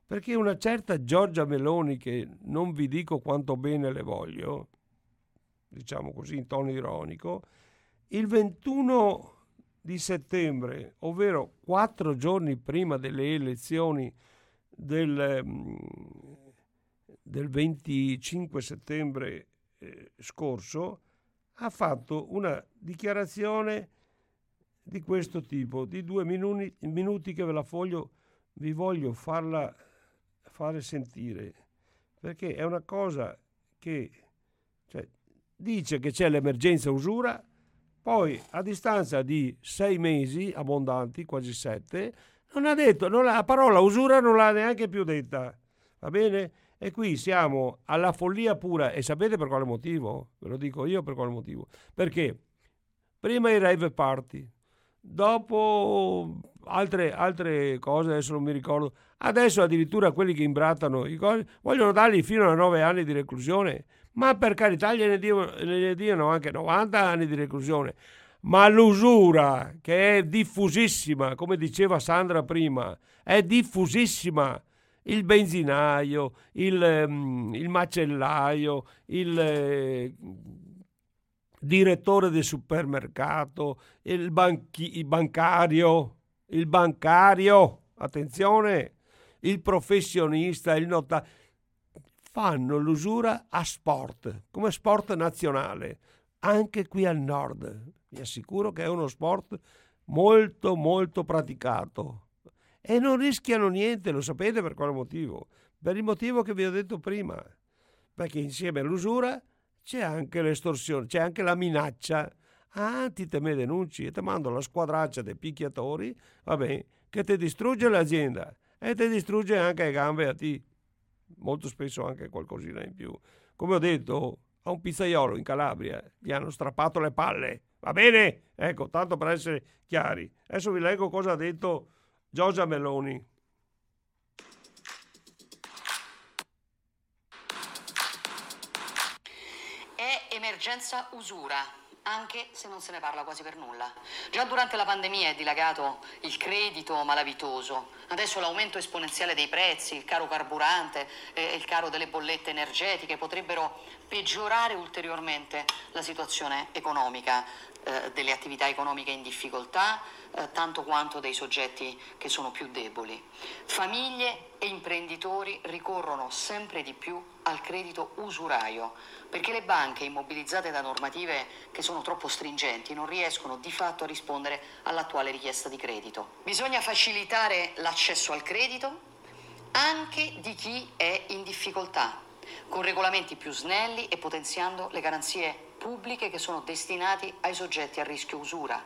Perché una certa Giorgia Meloni, che non vi dico quanto bene le voglio, diciamo così in tono ironico, il 21 di settembre, ovvero quattro giorni prima delle elezioni del, mm, del 25 settembre eh, scorso, ha fatto una dichiarazione di questo tipo, di due minuti, minuti che ve la foglio, vi voglio farla fare sentire, perché è una cosa che cioè, dice che c'è l'emergenza usura, poi a distanza di sei mesi abbondanti, quasi sette, non ha detto, non la parola usura non l'ha neanche più detta, va bene? E qui siamo alla follia pura e sapete per quale motivo? Ve lo dico io per quale motivo. Perché prima i rave party, dopo altre, altre cose, adesso non mi ricordo, adesso addirittura quelli che imbrattano i cose vogliono dargli fino a 9 anni di reclusione, ma per carità gliene diano, gliene diano anche 90 anni di reclusione. Ma l'usura, che è diffusissima, come diceva Sandra prima, è diffusissima. Il benzinaio, il, um, il macellaio, il eh, direttore del supermercato, il, banchi, il bancario, il bancario, attenzione, il professionista, il notaio, fanno l'usura a sport, come sport nazionale, anche qui al nord. Vi assicuro che è uno sport molto molto praticato e non rischiano niente, lo sapete per quale motivo? Per il motivo che vi ho detto prima, perché insieme all'usura c'è anche l'estorsione, c'è anche la minaccia. Ah, ti te me denunci e ti mando la squadraccia dei picchiatori, vabbè, che ti distrugge l'azienda e ti distrugge anche le gambe a ti. Molto spesso anche qualcosina in più. Come ho detto, a un pizzaiolo in Calabria gli hanno strappato le palle. Va bene? Ecco, tanto per essere chiari. Adesso vi leggo cosa ha detto Giorgia Meloni. Emergenza usura anche se non se ne parla quasi per nulla. Già durante la pandemia è dilagato il credito malavitoso, adesso l'aumento esponenziale dei prezzi, il caro carburante e il caro delle bollette energetiche potrebbero peggiorare ulteriormente la situazione economica eh, delle attività economiche in difficoltà, eh, tanto quanto dei soggetti che sono più deboli. Famiglie e imprenditori ricorrono sempre di più al credito usuraio, perché le banche immobilizzate da normative che sono troppo stringenti non riescono di fatto a rispondere all'attuale richiesta di credito. Bisogna facilitare l'accesso al credito anche di chi è in difficoltà, con regolamenti più snelli e potenziando le garanzie pubbliche che sono destinate ai soggetti a rischio usura.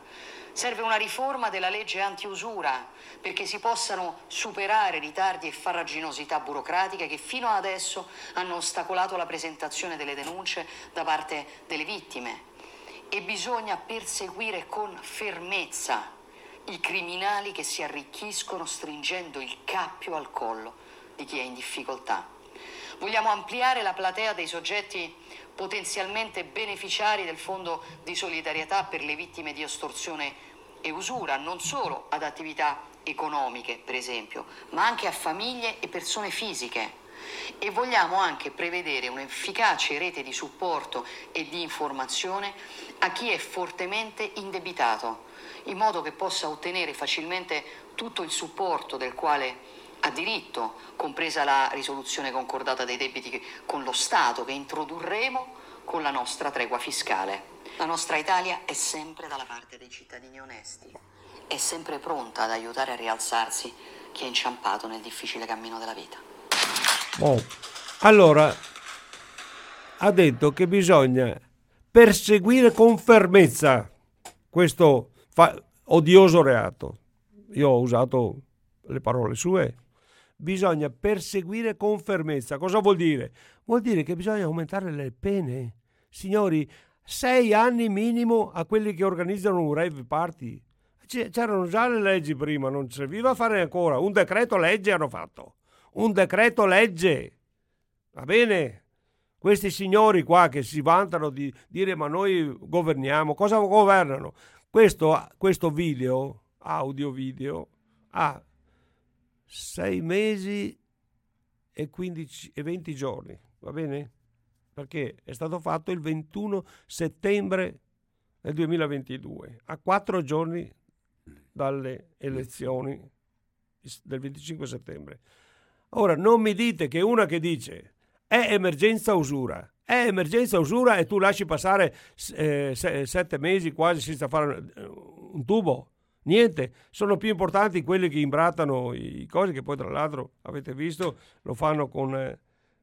Serve una riforma della legge anti-usura perché si possano superare ritardi e farraginosità burocratiche che fino ad adesso hanno ostacolato la presentazione delle denunce da parte delle vittime. E bisogna perseguire con fermezza i criminali che si arricchiscono stringendo il cappio al collo di chi è in difficoltà. Vogliamo ampliare la platea dei soggetti potenzialmente beneficiari del Fondo di solidarietà per le vittime di estorsione e usura, non solo ad attività economiche, per esempio, ma anche a famiglie e persone fisiche. E vogliamo anche prevedere un'efficace rete di supporto e di informazione a chi è fortemente indebitato, in modo che possa ottenere facilmente tutto il supporto del quale ha diritto, compresa la risoluzione concordata dei debiti con lo Stato che introdurremo con la nostra tregua fiscale. La nostra Italia è sempre dalla parte dei cittadini onesti, è sempre pronta ad aiutare a rialzarsi chi è inciampato nel difficile cammino della vita. Oh. Allora, ha detto che bisogna perseguire con fermezza questo fa- odioso reato. Io ho usato le parole sue, bisogna perseguire con fermezza. Cosa vuol dire? Vuol dire che bisogna aumentare le pene. Signori, sei anni minimo a quelli che organizzano un rave party. C'erano già le leggi prima, non serviva fare ancora. Un decreto legge hanno fatto. Un decreto legge. Va bene? questi signori qua che si vantano di dire ma noi governiamo, cosa governano? Questo, questo video, audio video, ha sei mesi e, 15, e 20 giorni, va bene? Perché è stato fatto il 21 settembre del 2022, a quattro giorni dalle elezioni del 25 settembre. Ora, non mi dite che una che dice è emergenza usura. È emergenza usura e tu lasci passare eh, sette mesi quasi senza fare eh, un tubo. Niente, sono più importanti quelli che imbrattano i cosi che poi tra l'altro avete visto lo fanno con, eh,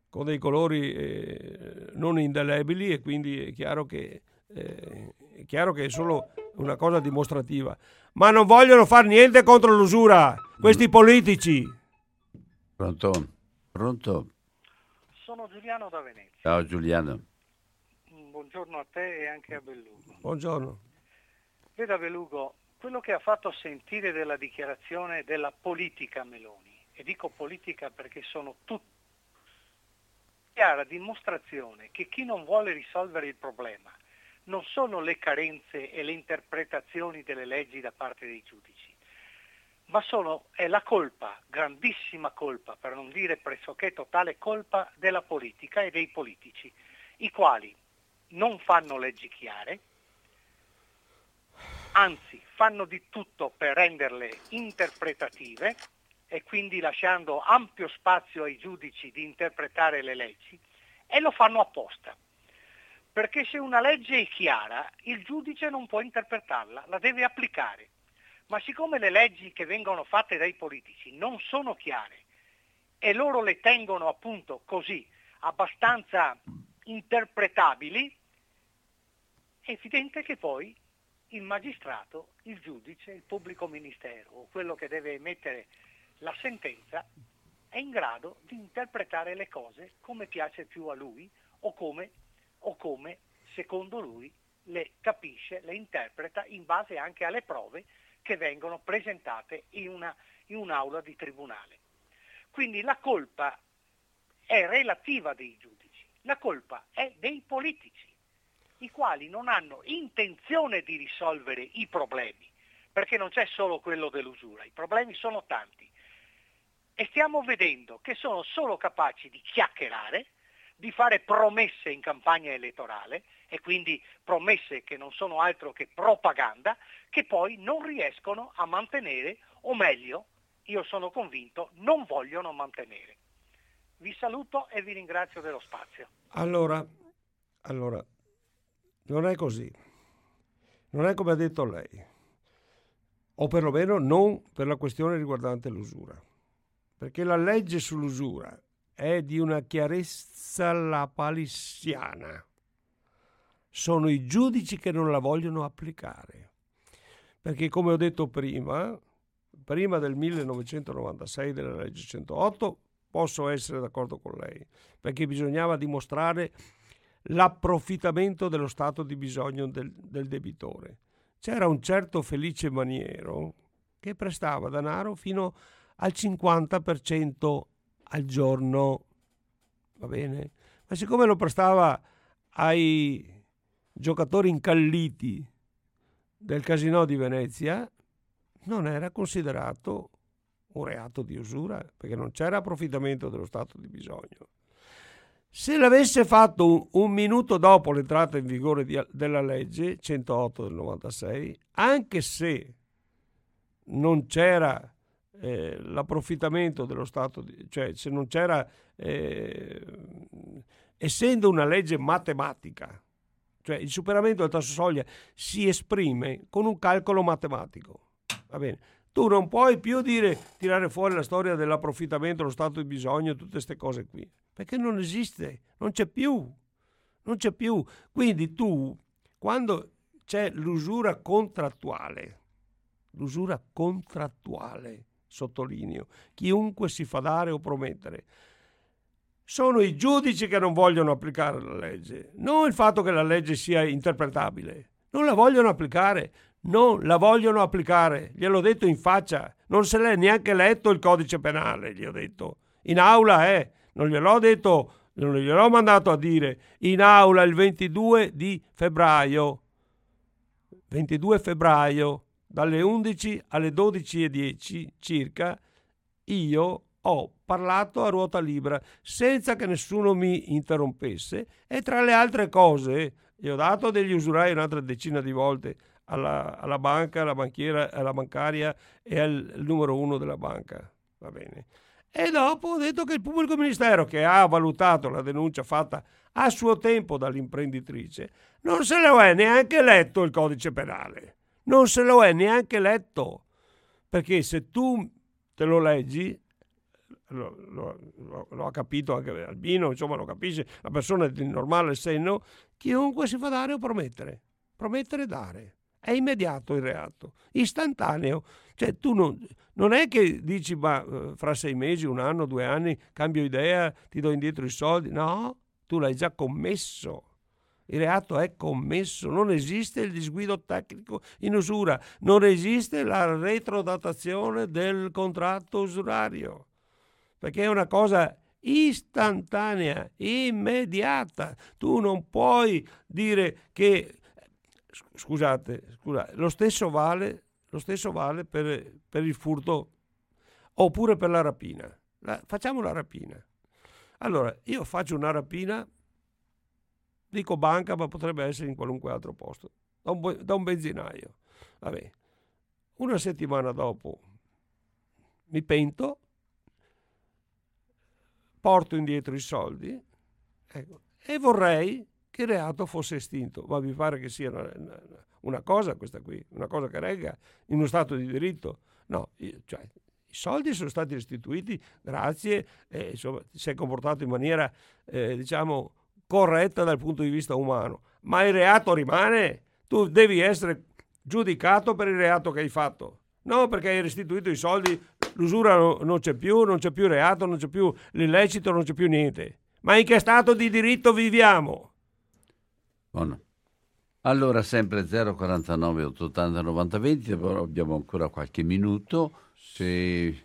con dei colori eh, non indelebili e quindi è chiaro, che, eh, è chiaro che è solo una cosa dimostrativa. Ma non vogliono fare niente contro l'usura, questi politici. Pronto? Pronto? Sono Giuliano da Venezia. Ciao Giuliano. Buongiorno a te e anche a Bellugo. Buongiorno. Veda Bellugo, quello che ha fatto sentire della dichiarazione della politica Meloni, e dico politica perché sono tutti, chiara dimostrazione che chi non vuole risolvere il problema non sono le carenze e le interpretazioni delle leggi da parte dei giudici, ma sono, è la colpa, grandissima colpa, per non dire pressoché totale colpa della politica e dei politici, i quali non fanno leggi chiare, anzi fanno di tutto per renderle interpretative e quindi lasciando ampio spazio ai giudici di interpretare le leggi e lo fanno apposta. Perché se una legge è chiara, il giudice non può interpretarla, la deve applicare ma siccome le leggi che vengono fatte dai politici non sono chiare e loro le tengono appunto così, abbastanza interpretabili, è evidente che poi il magistrato, il giudice, il pubblico ministero o quello che deve emettere la sentenza è in grado di interpretare le cose come piace più a lui o come, o come secondo lui le capisce, le interpreta in base anche alle prove che vengono presentate in, una, in un'aula di tribunale. Quindi la colpa è relativa dei giudici, la colpa è dei politici, i quali non hanno intenzione di risolvere i problemi, perché non c'è solo quello dell'usura, i problemi sono tanti. E stiamo vedendo che sono solo capaci di chiacchierare, di fare promesse in campagna elettorale e quindi promesse che non sono altro che propaganda, che poi non riescono a mantenere, o meglio, io sono convinto, non vogliono mantenere. Vi saluto e vi ringrazio dello spazio. Allora, allora non è così. Non è come ha detto lei, o perlomeno non per la questione riguardante l'usura, perché la legge sull'usura è di una chiarezza lapalissiana. Sono i giudici che non la vogliono applicare. Perché come ho detto prima, prima del 1996 della legge 108, posso essere d'accordo con lei, perché bisognava dimostrare l'approfittamento dello stato di bisogno del, del debitore. C'era un certo Felice Maniero che prestava denaro fino al 50% al giorno, va bene? Ma siccome lo prestava ai giocatori incalliti del casino di Venezia, non era considerato un reato di usura, perché non c'era approfittamento dello stato di bisogno. Se l'avesse fatto un, un minuto dopo l'entrata in vigore di, della legge 108 del 96, anche se non c'era eh, l'approfittamento dello Stato, di, cioè se non c'era, eh, essendo una legge matematica, cioè il superamento del tasso soglia si esprime con un calcolo matematico. Va bene. Tu non puoi più dire, tirare fuori la storia dell'approfittamento, lo stato di bisogno, tutte queste cose qui, perché non esiste, non c'è più, non c'è più. Quindi tu, quando c'è l'usura contrattuale, l'usura contrattuale, sottolineo, chiunque si fa dare o promettere, sono i giudici che non vogliono applicare la legge, non il fatto che la legge sia interpretabile. Non la vogliono applicare, non la vogliono applicare, gliel'ho detto in faccia, non se l'è neanche letto il codice penale, gli ho detto. In aula, eh, non gliel'ho detto non gliel'ho mandato a dire. In aula il 22 di febbraio. 22 febbraio, dalle 11 alle 12.10 circa, io ho parlato a ruota libera senza che nessuno mi interrompesse. E tra le altre cose gli ho dato degli usurai un'altra decina di volte alla, alla banca, alla banchiera, alla bancaria e al numero uno della banca. Va bene. E dopo ho detto che il pubblico ministero che ha valutato la denuncia fatta a suo tempo dall'imprenditrice non se lo è neanche letto il codice penale. Non se lo è neanche letto. Perché se tu te lo leggi, lo, lo, lo, ha capito anche Albino, insomma lo capisce, la persona di normale senno, chiunque si fa dare o promettere. Promettere e dare. È immediato il reato, istantaneo. Cioè tu non, non è che dici ma eh, fra sei mesi, un anno, due anni cambio idea, ti do indietro i soldi. No, tu l'hai già commesso. Il reato è commesso, non esiste il disguido tecnico in usura, non esiste la retrodatazione del contratto usurario, perché è una cosa istantanea, immediata. Tu non puoi dire che scusate, scusate, lo stesso vale, lo stesso vale per, per, il furto oppure per la rapina. La, facciamo la rapina. Allora, io faccio una rapina, dico banca, ma potrebbe essere in qualunque altro posto, da un, da un benzinaio. Vabbè. Una settimana dopo mi pento, porto indietro i soldi ecco, e vorrei che il reato fosse estinto. Ma vi pare che sia una, una cosa questa qui, una cosa che regga in uno Stato di diritto? No, cioè, i soldi sono stati restituiti grazie, eh, insomma, si è comportato in maniera, eh, diciamo, corretta dal punto di vista umano, ma il reato rimane, tu devi essere giudicato per il reato che hai fatto. No, perché hai restituito i soldi, l'usura non c'è più, non c'è più reato, non c'è più l'illecito, non c'è più niente. Ma in che stato di diritto viviamo? Buono. Allora, sempre 049 880 90 20, però abbiamo ancora qualche minuto. Se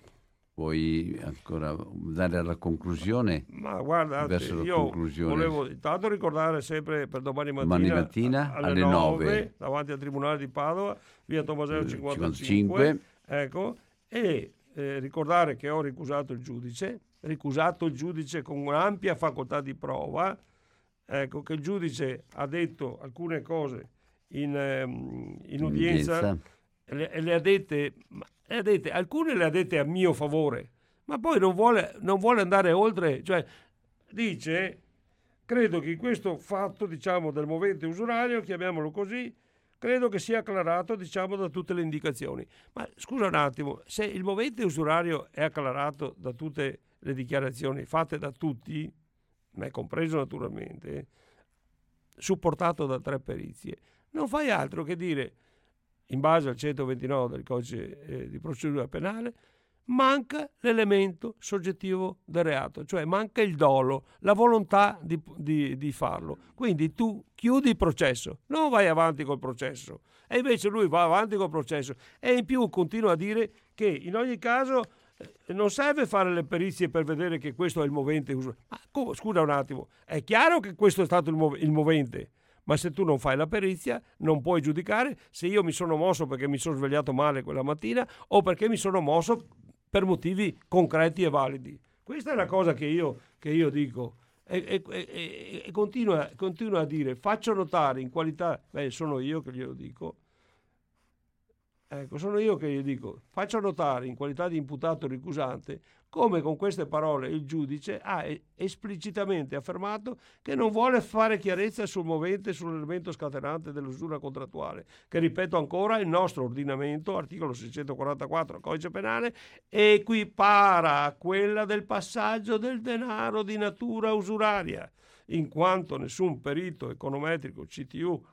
vuoi ancora dare alla conclusione, ma guarda, verso io conclusione. volevo intanto ricordare sempre per domani mattina, domani mattina alle, alle 9, 9, davanti al Tribunale di Padova, via Tomaseo 55, 55. Ecco, e eh, ricordare che ho ricusato il giudice, ricusato il giudice con un'ampia facoltà di prova. Ecco, che il giudice ha detto alcune cose in, um, in udienza e le, le, ha dette, le ha dette, alcune le ha dette a mio favore, ma poi non vuole, non vuole andare oltre, cioè dice, credo che in questo fatto diciamo, del movente usurario, chiamiamolo così, credo che sia acclarato diciamo, da tutte le indicazioni. Ma scusa un attimo, se il movente usurario è acclarato da tutte le dichiarazioni fatte da tutti, me compreso naturalmente, supportato da tre perizie, non fai altro che dire, in base al 129 del codice eh, di procedura penale, manca l'elemento soggettivo del reato, cioè manca il dolo, la volontà di, di, di, farlo. Quindi tu chiudi il processo, non vai avanti col processo. E invece lui va avanti col processo e in più continua a dire che in ogni caso eh, non serve fare le perizie per vedere che questo è il movente. Ma, scusa un attimo, è chiaro che questo è stato il, mov- il movente, ma se tu non fai la perizia non puoi giudicare se io mi sono mosso perché mi sono svegliato male quella mattina o perché mi sono mosso per motivi concreti e validi. Questa è la cosa che io, che io dico. E, e, e, continua, continua, a dire, faccio notare in qualità, beh sono io che glielo dico, Ecco, sono io che gli dico, faccio notare in qualità di imputato ricusante come con queste parole il giudice ha esplicitamente affermato che non vuole fare chiarezza sul movente e sull'elemento scatenante dell'usura contrattuale, che ripeto ancora il nostro ordinamento, articolo 644 codice penale, equipara quella del passaggio del denaro di natura usuraria, in quanto nessun perito econometrico CTU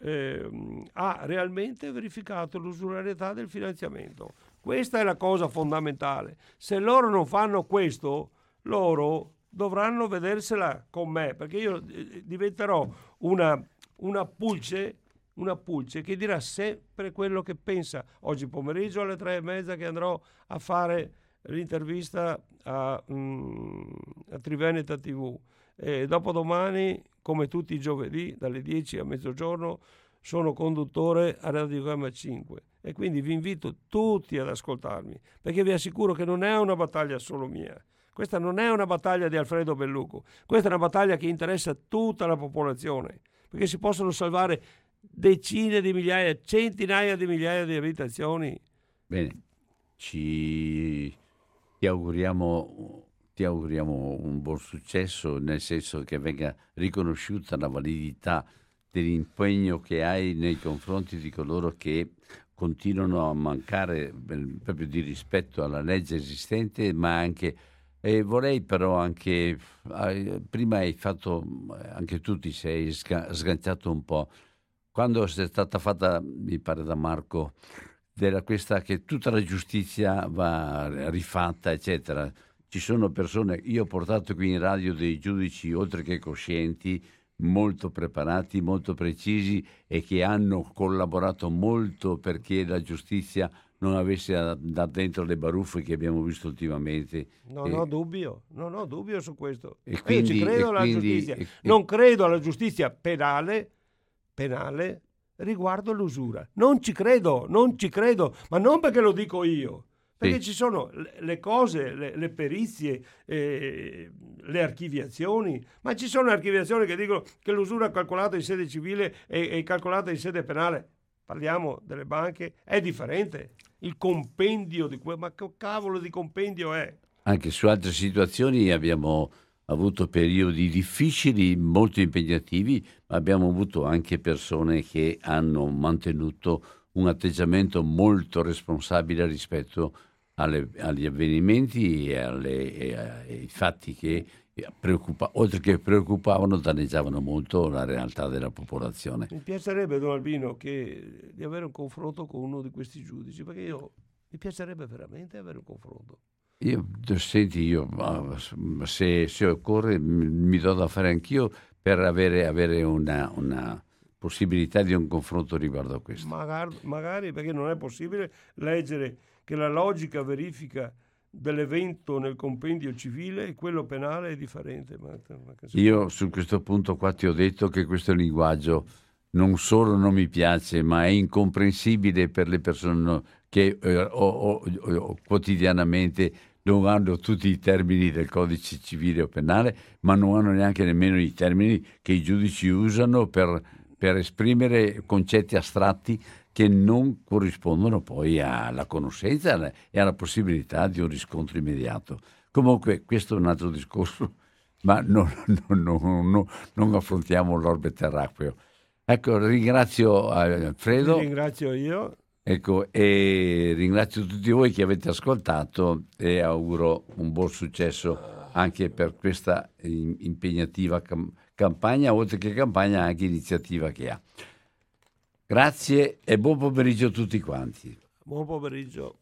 eh, ha realmente verificato l'usurarietà del finanziamento. Questa è la cosa fondamentale. Se loro non fanno questo, loro dovranno vedersela con me, perché io eh, diventerò una, una pulce una pulce che dirà sempre quello che pensa. Oggi pomeriggio alle tre e mezza che andrò a fare l'intervista a, mm, a Triveneta TV e dopodomani, come tutti i giovedì, dalle 10 a mezzogiorno, sono conduttore a Radio Gamma 5 e quindi vi invito tutti ad ascoltarmi perché vi assicuro che non è una battaglia solo mia. Questa non è una battaglia di Alfredo Belluco, questa è una battaglia che interessa tutta la popolazione, perché si possono salvare decine di migliaia, centinaia di migliaia di abitazioni. Bene, ci ti auguriamo, ti auguriamo un buon successo, nel senso che venga riconosciuta la validità dell'impegno che hai nei confronti di coloro che continuano a mancare proprio di rispetto alla legge esistente, ma anche e vorrei però anche, prima hai fatto, anche tu ti sei sganciato un po', quando è stata fatta, mi pare da Marco, della questa che tutta la giustizia va rifatta, eccetera. Ci sono persone, io ho portato qui in radio dei giudici, oltre che coscienti, molto preparati, molto precisi e che hanno collaborato molto perché la giustizia non avesse da dentro le baruffe che abbiamo visto ultimamente. Non e... ho dubbio, non ho dubbio su questo. E quindi, Io ci credo alla quindi, giustizia. E, non credo alla giustizia penale, penale riguardo l'usura. Non ci credo, non ci credo, ma non perché lo dico io, perché sì. ci sono le cose, le, le perizie, eh, le archiviazioni, ma ci sono archiviazioni che dicono che l'usura calcolata in sede civile e, e calcolata in sede penale. Parliamo delle banche, è differente. Il compendio di quello, ma che cavolo di compendio è? Anche su altre situazioni abbiamo avuto periodi difficili, molto impegnativi, ma abbiamo avuto anche persone che hanno mantenuto un atteggiamento molto responsabile rispetto alle, agli avvenimenti e, alle, e ai fatti che preoccupa, oltre che preoccupavano, danneggiavano molto la realtà della popolazione. Mi piacerebbe, Don Albino, che, di avere un confronto con uno di questi giudici, perché io mi piacerebbe veramente avere un confronto. Io, senti, io se, se, occorre mi do da fare anch'io per avere, avere una, una, possibilità di un confronto riguardo a questo. Magari, magari, perché non è possibile leggere che la logica verifica dell'evento nel compendio civile e quello penale è differente. Io su questo punto qua ti ho detto che questo linguaggio non solo non mi piace, ma è incomprensibile per le persone che eh, o, o, o, quotidianamente non hanno tutti i termini del codice civile o penale, ma non hanno neanche nemmeno i termini che i giudici usano per, per esprimere concetti astratti che non corrispondono poi alla conoscenza e alla possibilità di un riscontro immediato. Comunque questo è un altro discorso, ma non, non, non, non affrontiamo l'orbe terracqueo. Ecco, ringrazio Alfredo. Ti ringrazio io. Ecco, e ringrazio tutti voi che avete ascoltato e auguro un buon successo anche per questa impegnativa cam- campagna, oltre che campagna anche iniziativa che ha. Grazie e buon pomeriggio a tutti quanti. Buon pomeriggio.